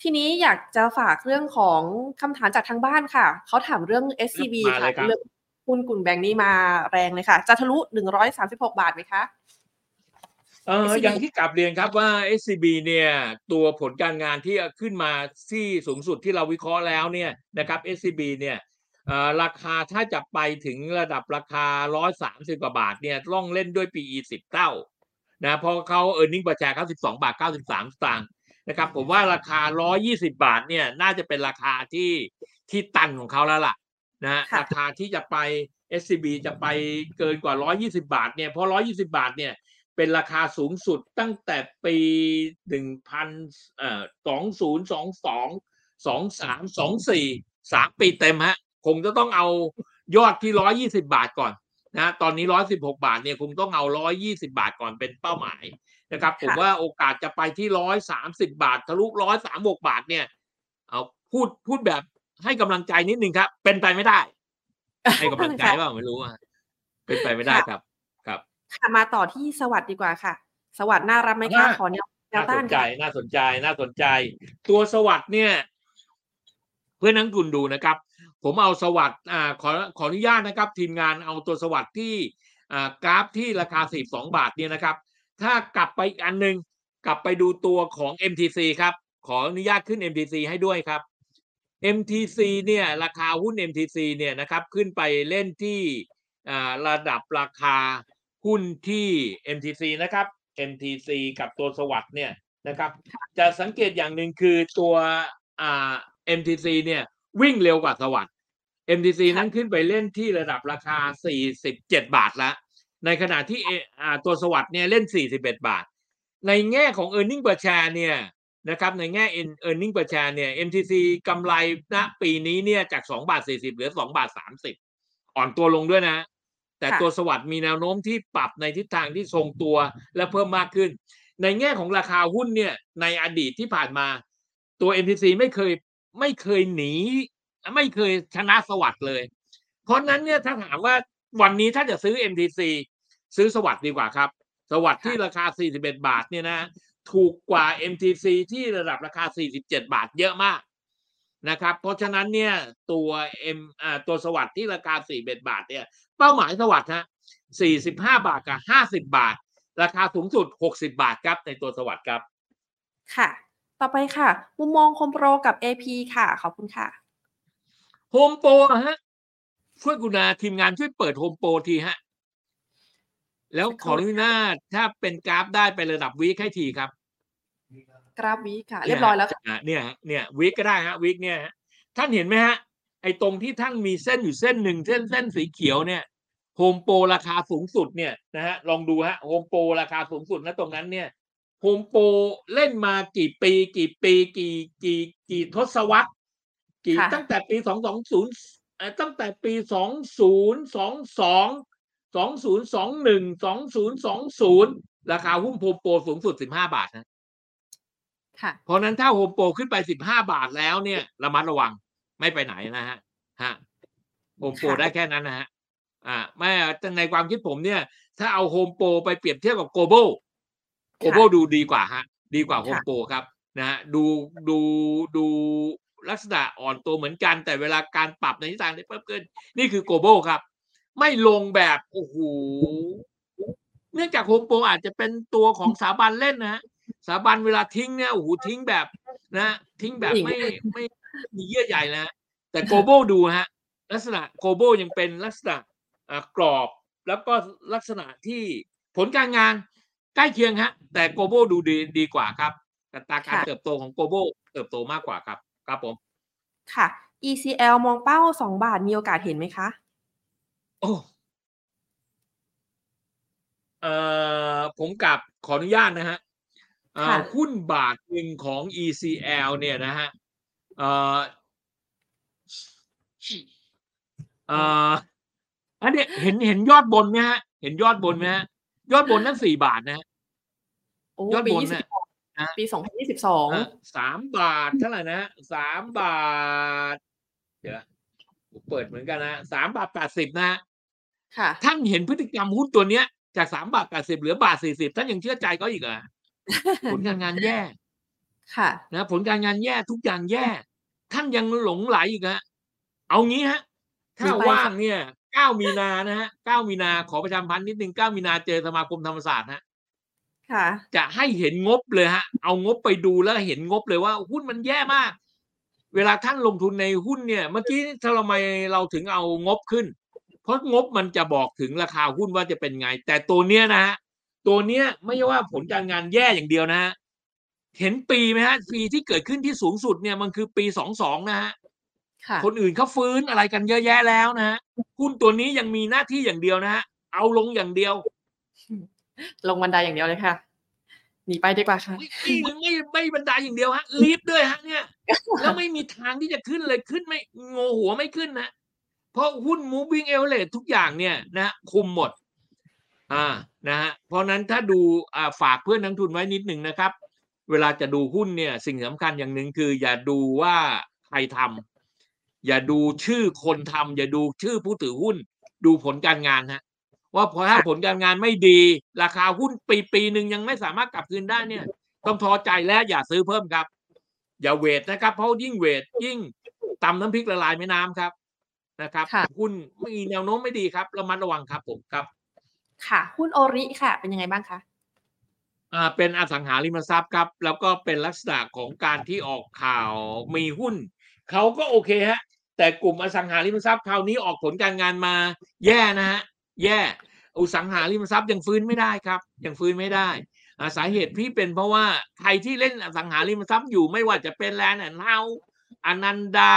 ทีนี้อยากจะฝากเรื่องของคำถามจากทางบ้านค่ะ เขาถามเรื่อง SCB มาเลค่ะยครับเรื่องหุ้นกลุ่มแบงค์นี้มาแรงเลยค่ะ จะทะลุหนึ่งร้อยสามสิบหกบาทไหมคะ เออ SCB อย่างที่กลับเรียนครับว่า SCB เนี่ย ตัวผลการงานที่ขึ้นมาที่สูงสุดที่เราวิเคราะห์แล้วเนี่ยนะครับ SCB เนี่ยเอ่อ ราคาถ้าจะไปถึงระดับราคา 130 กว่าบาทเนี่ยต้องเล่นด้วย PE 10 เท่านะเพราะเขา e a r n i n g ประชาเขา12 บาท 93 สตางค์นะครับผมว่าราคา 120 บาทเนี่ยน่าจะเป็นราคาที่ที่ตันของเขาแล้วล่ะนะฮะค่ะราคาที่จะไป SCB จะไปเกินกว่า 120 บาทเนี่ยเพราะ 120 บาทเนี่ยเป็นราคาสูงสุดตั้งแต่ปีหนึ่งพันเอ่อสองศูนย์สองสองสองสามสองสี่สามปีเต็มฮะ คงจะต้องเอายอดที่ร้อยี่สิบาทก่อนนะตอนนี้ร้อยสิบหกบาทเนี่ยคงต้องเอาร้อยี่สิบาทก่อนเป็นเป้าหมายนะครับ ผมค่ะว่าโอกาสจะไปที่ร้อยสามสิบาท ทะลุร้อยสามหกบาทเนี่ย เอาพูดพูดแบบให้กำลังใจนิดนึงครับ เป็นไปไม่ได้ ให้กำลังใจว่าไม่รู้อะเป็นไปไม่ได้ครับ ครับค่ะมาต่อที่สวัสดีกว่าค่ะ สวัสดีน่ารับไหมคะน่าขอแนวแนวน่าสต้านนใจค่ะน่าสนใจน่าสนใจ ตัวสวัสด์เนี่ย เพื่อนนักทุนดูนะครับ ผมเอาสวัสด์อ่าขอขออนุญาตนะครับ ทีมงานเอาตัวสวัสด์ที่อ่ากราฟที่ราคา 42 บาทเนี่ยนะครับ ถ้ากลับไปอีกอันหนึงกลับไปดูตัวของ MTC ครับ ขออนุญาตขึ้น MTC ให้ด้วยครับ MTC เนี่ยราคาหุ้น MTC เนี่ยนะครับขึ้นไปเล่นที่อ่าระดับราคาหุ้นที่ MTC นะครับ MTC กับตัวสวัสด์เนี่ยนะครับ จะสังเกตอย่างหนึ่งคือตัวอ่า MTC เนี่ยวิ่งเร็วกว่าสวัสด์ MTC ค่ะนั้นขึ้นไปเล่นที่ระดับราคา 47 บาทแล้วในขณะที่เออ่าตัวสวัสด์เนี่ยเล่น 41 บาท ในแง่ของ e a r n i n g per share เนี่ยนะครับในแง่ e a r n i n g per share เนี่ย MTC กำไรณปีนี้เนี่ยจาก 2 บาท 40 เหลือ 2 บาท 30 อ่อนตัวลงด้วยนะ แต่ค่ะตัวสวัสด์มีแนวโน้มที่ปรับในทิศทางที่ทรงตัวและเพิ่มมากขึ้น ในแง่ของราคาหุ้นเนี่ยในอดีตที่ผ่านมาตัว MTC ไม่เคยไม่เคยหนี ไม่เคยชนะสวัสด์เลย เพราะนั้นเนี่ยถ้าถามว่าวันนี้ถ้าจะซื้อ MTC ซื้อสวัสด์ดีกว่าครับ สวัสด์ที่ราคา 41 บาทเนี่ยนะถูกกว่า MTC ที่ระดับราคา 47 บาทเยอะมากนะครับ เพราะฉะนั้นเนี่ยตัว M อ่าตัวสวัสด์ที่ราคา 41 บาทเนี่ยเป้าหมายสวัสด์ฮะ45 บาทกับ 50 บาท ราคาสูงสุด 60 บาทครับในตัวสวัสด์ครับ ค่ะ ต่อไปค่ะ มุมมองคมโปรกับ AP ค่ะ ขอบคุณค่ะ ฮมโปรฮะ ช่วยกุณาทีมงานช่วยเปิดโฮมโปรทีฮะ แล้วสักคขรู่ออนุญาตถ้าเป็นกราฟได้ไประดับวีคให้ทีครับ กราฟวีค่ะ เรียบร้อยแล้วค่ะอ่าเนี่ยฮะเนี่ยวีคก็ได้ฮะวีคเนี่ยฮะท่านเห็นไหมฮะ ไอ้ตรงที่ท่านมีเส้นอยู่เส้นหนึ่งเส้นเส้นสีเขียวเนี่ยโฮมโปรราคาสูงสุดเนี่ยนะฮะลองดูฮะโฮมโปรราคาสูงสุดนะตรงนั้นเนี่ยโฮมโปรเล่นมากี่ปี กี่ปี กี่กี่กี่ทศวรรษ กี่ค่ะตั้งแต่ปีสองสองศูนย์ตั้งแต่ปีสองศูนย์สองสองสองศูนย์สองหนึ่งสองศูนย์สองศูนย์ราคาหุ้นโฮมโปรสูงสุดสิบห้าบาทนะค่ะเพราะฉะนั้นถ้าโฮมโปรขึ้นไปสิบห้าบาทแล้วเนี่ยระมัดระวังไม่ไปไหนนะฮะฮะโฮมโปรค่ะได้แค่นั้นนะฮะอ่าไม่แต่ในความคิดผมเนี่ย ถ้าเอาโฮมโปรไปเปรียบเทียบกับ Global Global ดูดีกว่าฮะ ดีกว่าโฮมโปรครับนะฮะดูดูดู ลักษณะอ่อนตัวเหมือนกัน แต่เวลาการปรับในทิศทางได้เพิ่มขึ้น นี่คือ Global ครับ ไม่ลงแบบโอ้โหเนื่องจากโฮมโปรอาจจะเป็นตัวของสถาบันเล่นนะฮะสถาบันเวลาทิ้งเนี่ยโอ้โหทิ้งแบบนะทิ้งแบบหญิงไม่ไม่มีเยื่อใยนะฮะแต่โกลบอลดูฮะ ลักษณะโกลบอลยังเป็นลักษณะอ่ากรอบแล้วก็ลักษณะที่ผลการงานใกล้เคียงฮะ แต่โกลบอลดูดีดีกว่าครับอัตราการค่ะเติบโตของโกลบอลเติบโตมากกว่าครับ ครับผม ค่ะ ECL มองเป้า2บาทมีโอกาสเห็นไหมคะ โอ้เอ่อผมกลับขออนุญาตนะฮะเอ่อค่ะหุ้นบาทหนึ่งของ ECL เนี่ยนะฮะเอ่อเอ่ออันเนี้ยเห็นเห็นยอดบนไหมฮะ เห็นยอดบนไหมฮะ ยอดบนนั่นสี่บาทนะฮะโอ้ยอดปีบนเนี่ย 22นะปีเอ่อ2022สามบาทเท่าไหร่นะสามบาท เดี๋ยวผมเปิดเหมือนกันนะสามบาทแปดสิบนะฮะค่ะท่านเห็นพฤติกรรมหุ้นตัวเนี้ย จากสามบาทแปดสิบเหลือบาทสี่สิบท่านยังเชื่อใจเขาอีกเหรอผลการงานแย่ ค่ะ นะ ผลการงานแย่ทุกอย่างแย่ ท่านยังหลงไหลอีกฮะเอางี้ฮะ ถ้ามีไปว่างค่ะเนี่ยเก้ามีนานะฮะเก้ามีนาขอประชาสัมพันธ์นิดนึงเก้ามีนาเจอสมาคมธรรมศาสตร์ฮะค่ะ จะให้เห็นงบเลยฮะ เอางบไปดูแล้วเห็นงบเลยว่าหุ้นมันแย่มาก เวลาท่านลงทุนในหุ้นเนี่ย เมื่อกี้ทำไมเราถึงเอางบขึ้น เพราะงบมันจะบอกถึงราคาหุ้นว่าจะเป็นไง แต่ตัวเนี้ยนะฮะตัวเนี้ยไม่ใช่ว่าผลการงานแย่อย่างเดียวนะฮะเห็นปีไหมฮะปีที่เกิดขึ้นที่สูงสุดเนี่ยมันคือปีสองสองนะฮะค่ะคนอื่นเขาฟื้นอะไรกันเยอะแยะแล้วนะฮะหุ้นตัวนี้ยังมีหน้าที่อย่างเดียวนะฮะเอาลงอย่างเดียว ลงบันไดอย่างเดียวเลยค่ะหนีไปดีกว่าค่ะไม่ไม่ไม่ไม่บรรดาอย่างเดียวฮะลีฟด้วยฮะเนี่ยแล้วไม่มีทางที่จะขึ้นเลยขึ้นไม่โงหัวไม่ขึ้นนะเพราะหุ้น moving average ทุกอย่างเนี่ยนะฮะคุมหมด อ่านะฮะเพราะนั้นถ้าดูอ่าฝากเพื่อนนักทุนไว้นิดหนึ่งนะครับ เวลาจะดูหุ้นเนี่ย สิ่งสำคัญอย่างหนึ่งคือ อย่าดูว่าใครทำอย่าดูชื่อคนทำอย่าดูชื่อผู้ถือหุ้น ดูผลการงานฮะ ว่าพอถ้าผลการงานไม่ดี ราคาหุ้นปีปีหนึ่งยังไม่สามารถกลับคืนได้เนี่ย ต้องท้อใจและอย่าซื้อเพิ่มครับ อย่าเวทนะครับ เพราะยิ่งเวทยิ่งตำน้ำพริกละลายแม่น้ำครับนะครับค่ะหุ้นมีแนวโน้มไม่ดีครับระมัดระวังครับผมครับ ค่ะ หุ้นโอริค่ะ เป็นยังไงบ้างคะอ่าเป็นอสังหาริมทรัพย์ครับ แล้วก็เป็นลักษณะของการที่ออกข่าวมีหุ้นเขาก็โอเคฮะแต่กลุ่มอสังหาริมทรัพย์คราวนี้ออกผลการงานมา แย่นะฮะแย่ อุสังหาริมทรัพย์ยังฟื้นไม่ได้ครับยังฟื้นไม่ได้สาเหตุพี่เป็นเพราะว่าใครที่เล่นอสังหาริมทรัพย์อยู่ไม่ว่าจะเป็นแลนด์แอนด์เฮาอนันดา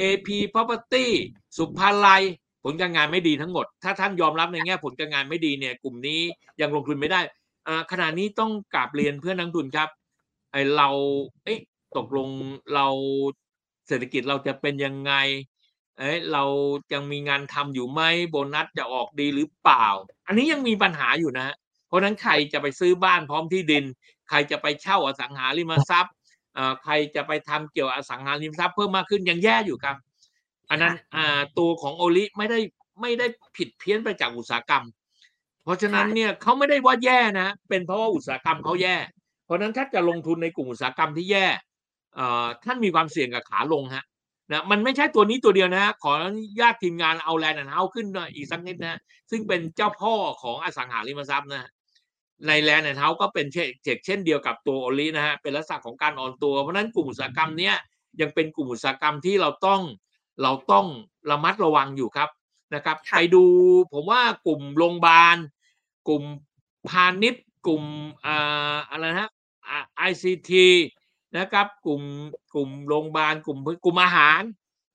AP Property สุภาลัย ผลการงานไม่ดีทั้งหมด ถ้าท่านยอมรับในแง่ผลการงานไม่ดีเนี่ย กลุ่มนี้ยังลงทุนไม่ได้อ่าขณะนี้ต้องกราบเรียนเพื่อนนักทุนครับไอเราเอ๊ะตกลงเราเศรษฐกิจเราจะเป็นยังไง เอ้ยเรายังมีงานทำอยู่ไหมโบนัสจะออกดีหรือเปล่า อันนี้ยังมีปัญหาอยู่นะฮะเพราะฉะนั้นใครจะไปซื้อบ้านพร้อมที่ดิน ใครจะไปเช่าอสังหาริมทรัพย์อ่าใครจะไปทำเกี่ยวกับอสังหาริมทรัพย์เพิ่มมากขึ้นยังแย่อยู่ครับ อันนั้นอ่าตัวของโอลิไม่ได้ไม่ได้ผิดเพี้ยนไปจากอุตสาหกรรม เพราะฉะนั้นเนี่ยเขาไม่ได้ว่าแย่นะ เป็นเพราะว่าอุตสาหกรรมเขาแย่ เพราะฉะนั้นถ้าจะลงทุนในกลุ่มอุตสาหกรรมที่แย่เอ่อท่านมีความเสี่ยงกับขาลงฮะ นะมันไม่ใช่ตัวนี้ตัวเดียวนะฮะขออนุญาตทีมงานเอาแลนด์แอนด์เฮ้าส์ขึ้นหน่อยอีกสักนิดนะฮะซึ่งเป็นเจ้าพ่อของอสังหาริมทรัพย์นะฮะในแลนด์แอนด์เฮ้าส์ก็เป็นเช่นเช่นเดียวกับตัวออรินะฮะเป็นลักษณะของการอ่อนตัว เพราะฉะนั้นกลุ่มอุตสาหกรรมเนี้ยยังเป็นกลุ่มอุตสาหกรรมที่เราต้องเราต้องระมัดระวังอยู่ครับนะครับค่ะไปดูผมว่ากลุ่มโรงพยาบาล กลุ่มพาณิชย์ กลุ่มอ่าอะไรนะฮะไอซีที นะครับ กลุ่มกลุ่มโรงพยาบาลกลุ่มกลุ่มอาหาร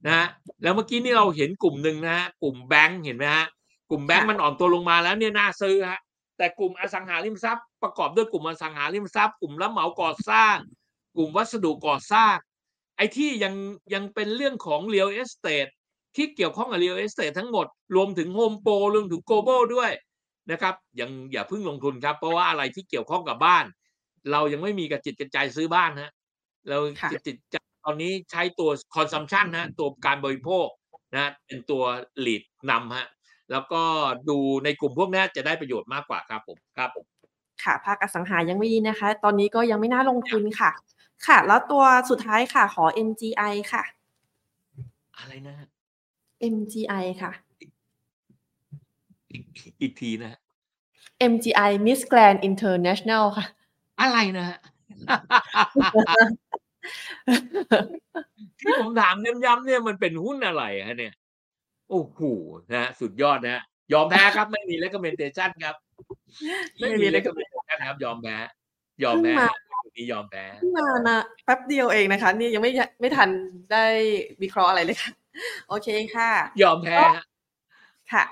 นะฮะแล้วเมื่อกี้นี่เราเห็นกลุ่มหนึ่งนะฮะกลุ่มแบงค์เห็นไหมฮะกลุ่มแบงค์ค่ะมันอ่อนตัวลงมาแล้วเนี่ยน่าซื้อฮะแต่กลุ่มอสังหาริมทรัพย์ประกอบด้วยกลุ่มอสังหาริมทรัพย์กลุ่มรับเหมาก่อสร้าง กลุ่มวัสดุก่อสร้าง ไอ้ที่ยังยังเป็นเรื่องของ real estate ที่เกี่ยวข้องกับ real estate ทั้งหมด รวมถึง Home Pro รวมถึง Global ด้วยนะครับยังอย่าเพิ่งลงทุนครับ เพราะว่าอะไรที่เกี่ยวข้องกับบ้าน เรายังไม่มีกระจิตกระใจซื้อบ้านฮะ เราค่ะจิตจิตใจตอนนี้ใช้ตัว consumption นะตัวการบริโภคนะเป็นตัว lead นำฮะแล้วก็ดูในกลุ่มพวกนี้จะได้ประโยชน์มากกว่าครับผมครับค่ะ ภาคอสังหายังไม่ดีนะคะ ตอนนี้ก็ยังไม่น่าลงทุนค่ะ ค่ะ แล้วตัวสุดท้ายค่ะ ขอ MGI ค่ะ อะไรนะฮะ MGI ค่ะ อีกอีกทีนะฮะ MGI Miss Grand International ค่ะ อะไรนะฮะ ที่ผมถามย้ำๆเนี่ยมันเป็นหุ้นอะไรฮะเนี่ย โอ้โหนะฮะสุดยอดนะฮะยอมแพ้ครับ ไม่มี recommendation ครับ ไม่มี recommendation ครับ ยอมแพ้ยอมแพ้เพิ่งมานี่ยอมแพ้เพิ่งมานะแป๊บเดียวเองนะคะ นี่ยังไม่ไม่ทันได้วิเคราะห์อะไรเลยค่ะ โอเคค่ะ ยอมแพ้ฮะค่ะ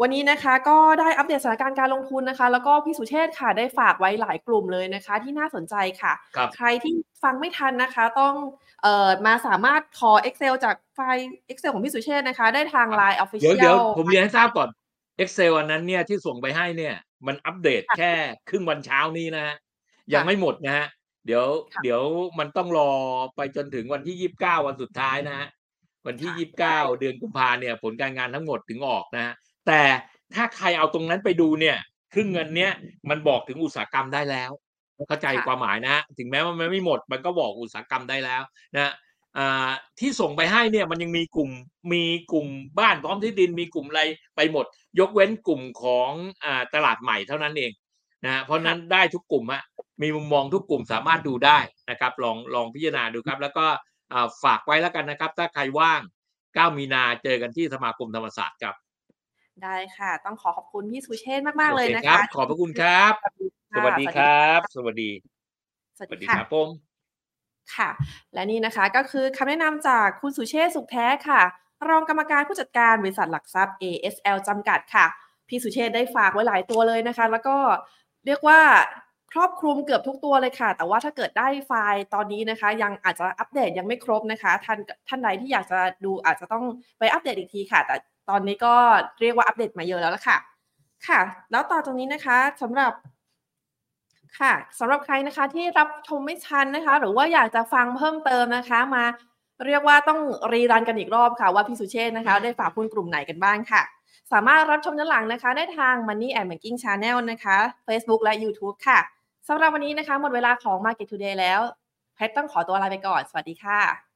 วันนี้นะคะก็ได้อัปเดตสถานการณ์การลงทุนนะคะ แล้วก็พี่สุเชษฐ์ค่ะได้ฝากไว้หลายกลุ่มเลยนะคะ ที่น่าสนใจค่ะครับใครที่ฟังไม่ทันนะคะ ต้องเอ่อมาสามารถขอ Excel จากไฟล์ Excel ของพี่สุเชษฐ์นะคะ ได้ทาง Line เดี๋ยว Official เดี๋ยวผมเรียนให้ทราบก่อน Excel อันนั้นเนี่ยที่ส่งไปให้เนี่ย มันอัปเดตแค่ครึ่งวันเช้านี้นะฮะยังไม่หมดนะฮะเดี๋ยวค่ะเดี๋ยวมันต้องรอไปจนถึงวันที่ยี่สิบเก้าวันสุดท้ายนะฮะวันที่ค่ะยี่สิบเก้าเดือนกุมภาเนี่ย ผลการงานทั้งหมดถึงออกนะฮะ แต่ถ้าใครเอาตรงนั้นไปดูเนี่ย ครึ่งเงินเนี้ยมันบอกถึงอุตสาหกรรมได้แล้ว เข้าใจค่ะความหมายนะฮะถึงแม้ว่ามันไม่หมด มันก็บอกอุตสาหกรรมได้แล้วนะฮะอ่าที่ส่งไปให้เนี่ยมันยังมีกลุ่มมีกลุ่มบ้านพร้อมที่ดินมีกลุ่มอะไรไปหมด ยกเว้นกลุ่มของอ่าตลาดใหม่เท่านั้นเองนะฮะเพราะฉะนั้นได้ทุกกลุ่มฮะมีมุมมองทุกกลุ่มสามารถดูได้นะครับลองลองพิจารณาดูครับ แล้วก็อ่าฝากไว้แล้วกันนะครับ ถ้าใครว่าง 9 มีนาเจอกันที่สมาคมธรรมศาสตร์ครับ ได้ค่ะ ต้องขอขอบคุณพี่สุเชษฐ์มากๆเลยโอนะครัคะบขอบพระคุณครับ สวัสดีครับ สวัสดี สวัสสวัสดีดีค่ะครับผมค่ะ และนี่นะคะก็คือคำแนะนำจากคุณสุเชษฐ์สุขแท้ค่ะ รองกรรมการผู้จัดการบริษัทหลักทรัพย์ ASL จำกัดค่ะ พี่สุเชษฐ์ได้ฝากไว้หลายตัวเลยนะคะ แล้วก็เรียกว่าครอบคลุมเกือบทุกตัวเลยค่ะ แต่ว่าถ้าเกิดได้ไฟล์ตอนนี้นะคะ ยังอาจจะอัปเดตยังไม่ครบนะคะ ท่านท่านใดที่อยากจะดูอาจจะต้องไปอัปเดตอีกทีค่ะ แต่ ตอนนี้ก็เรียกว่าอัปเดตมาเยอะแล้วละค่ะ ค่ะ แล้วต่อจากนี้นะคะสำหรับค่ะสำหรับใครนะคะที่รับชมไม่ทันนะคะ หรือว่าอยากจะฟังเพิ่มเติมนะคะมาเรียกว่าต้องรีรันกันอีกรอบค่ะ ว่าพี่สุเชษนะคะ ได้ฝากหุ้นกลุ่มไหนกันบ้างค่ะ สามารถรับชมย้อนหลังนะคะ ได้ทาง Money and Banking Channel นะคะ Facebook และ YouTube ค่ะสำหรับวันนี้นะคะ หมดเวลาของ Market Today แล้ว แพทต้องขอตัวลาไปก่อน สวัสดีค่ะ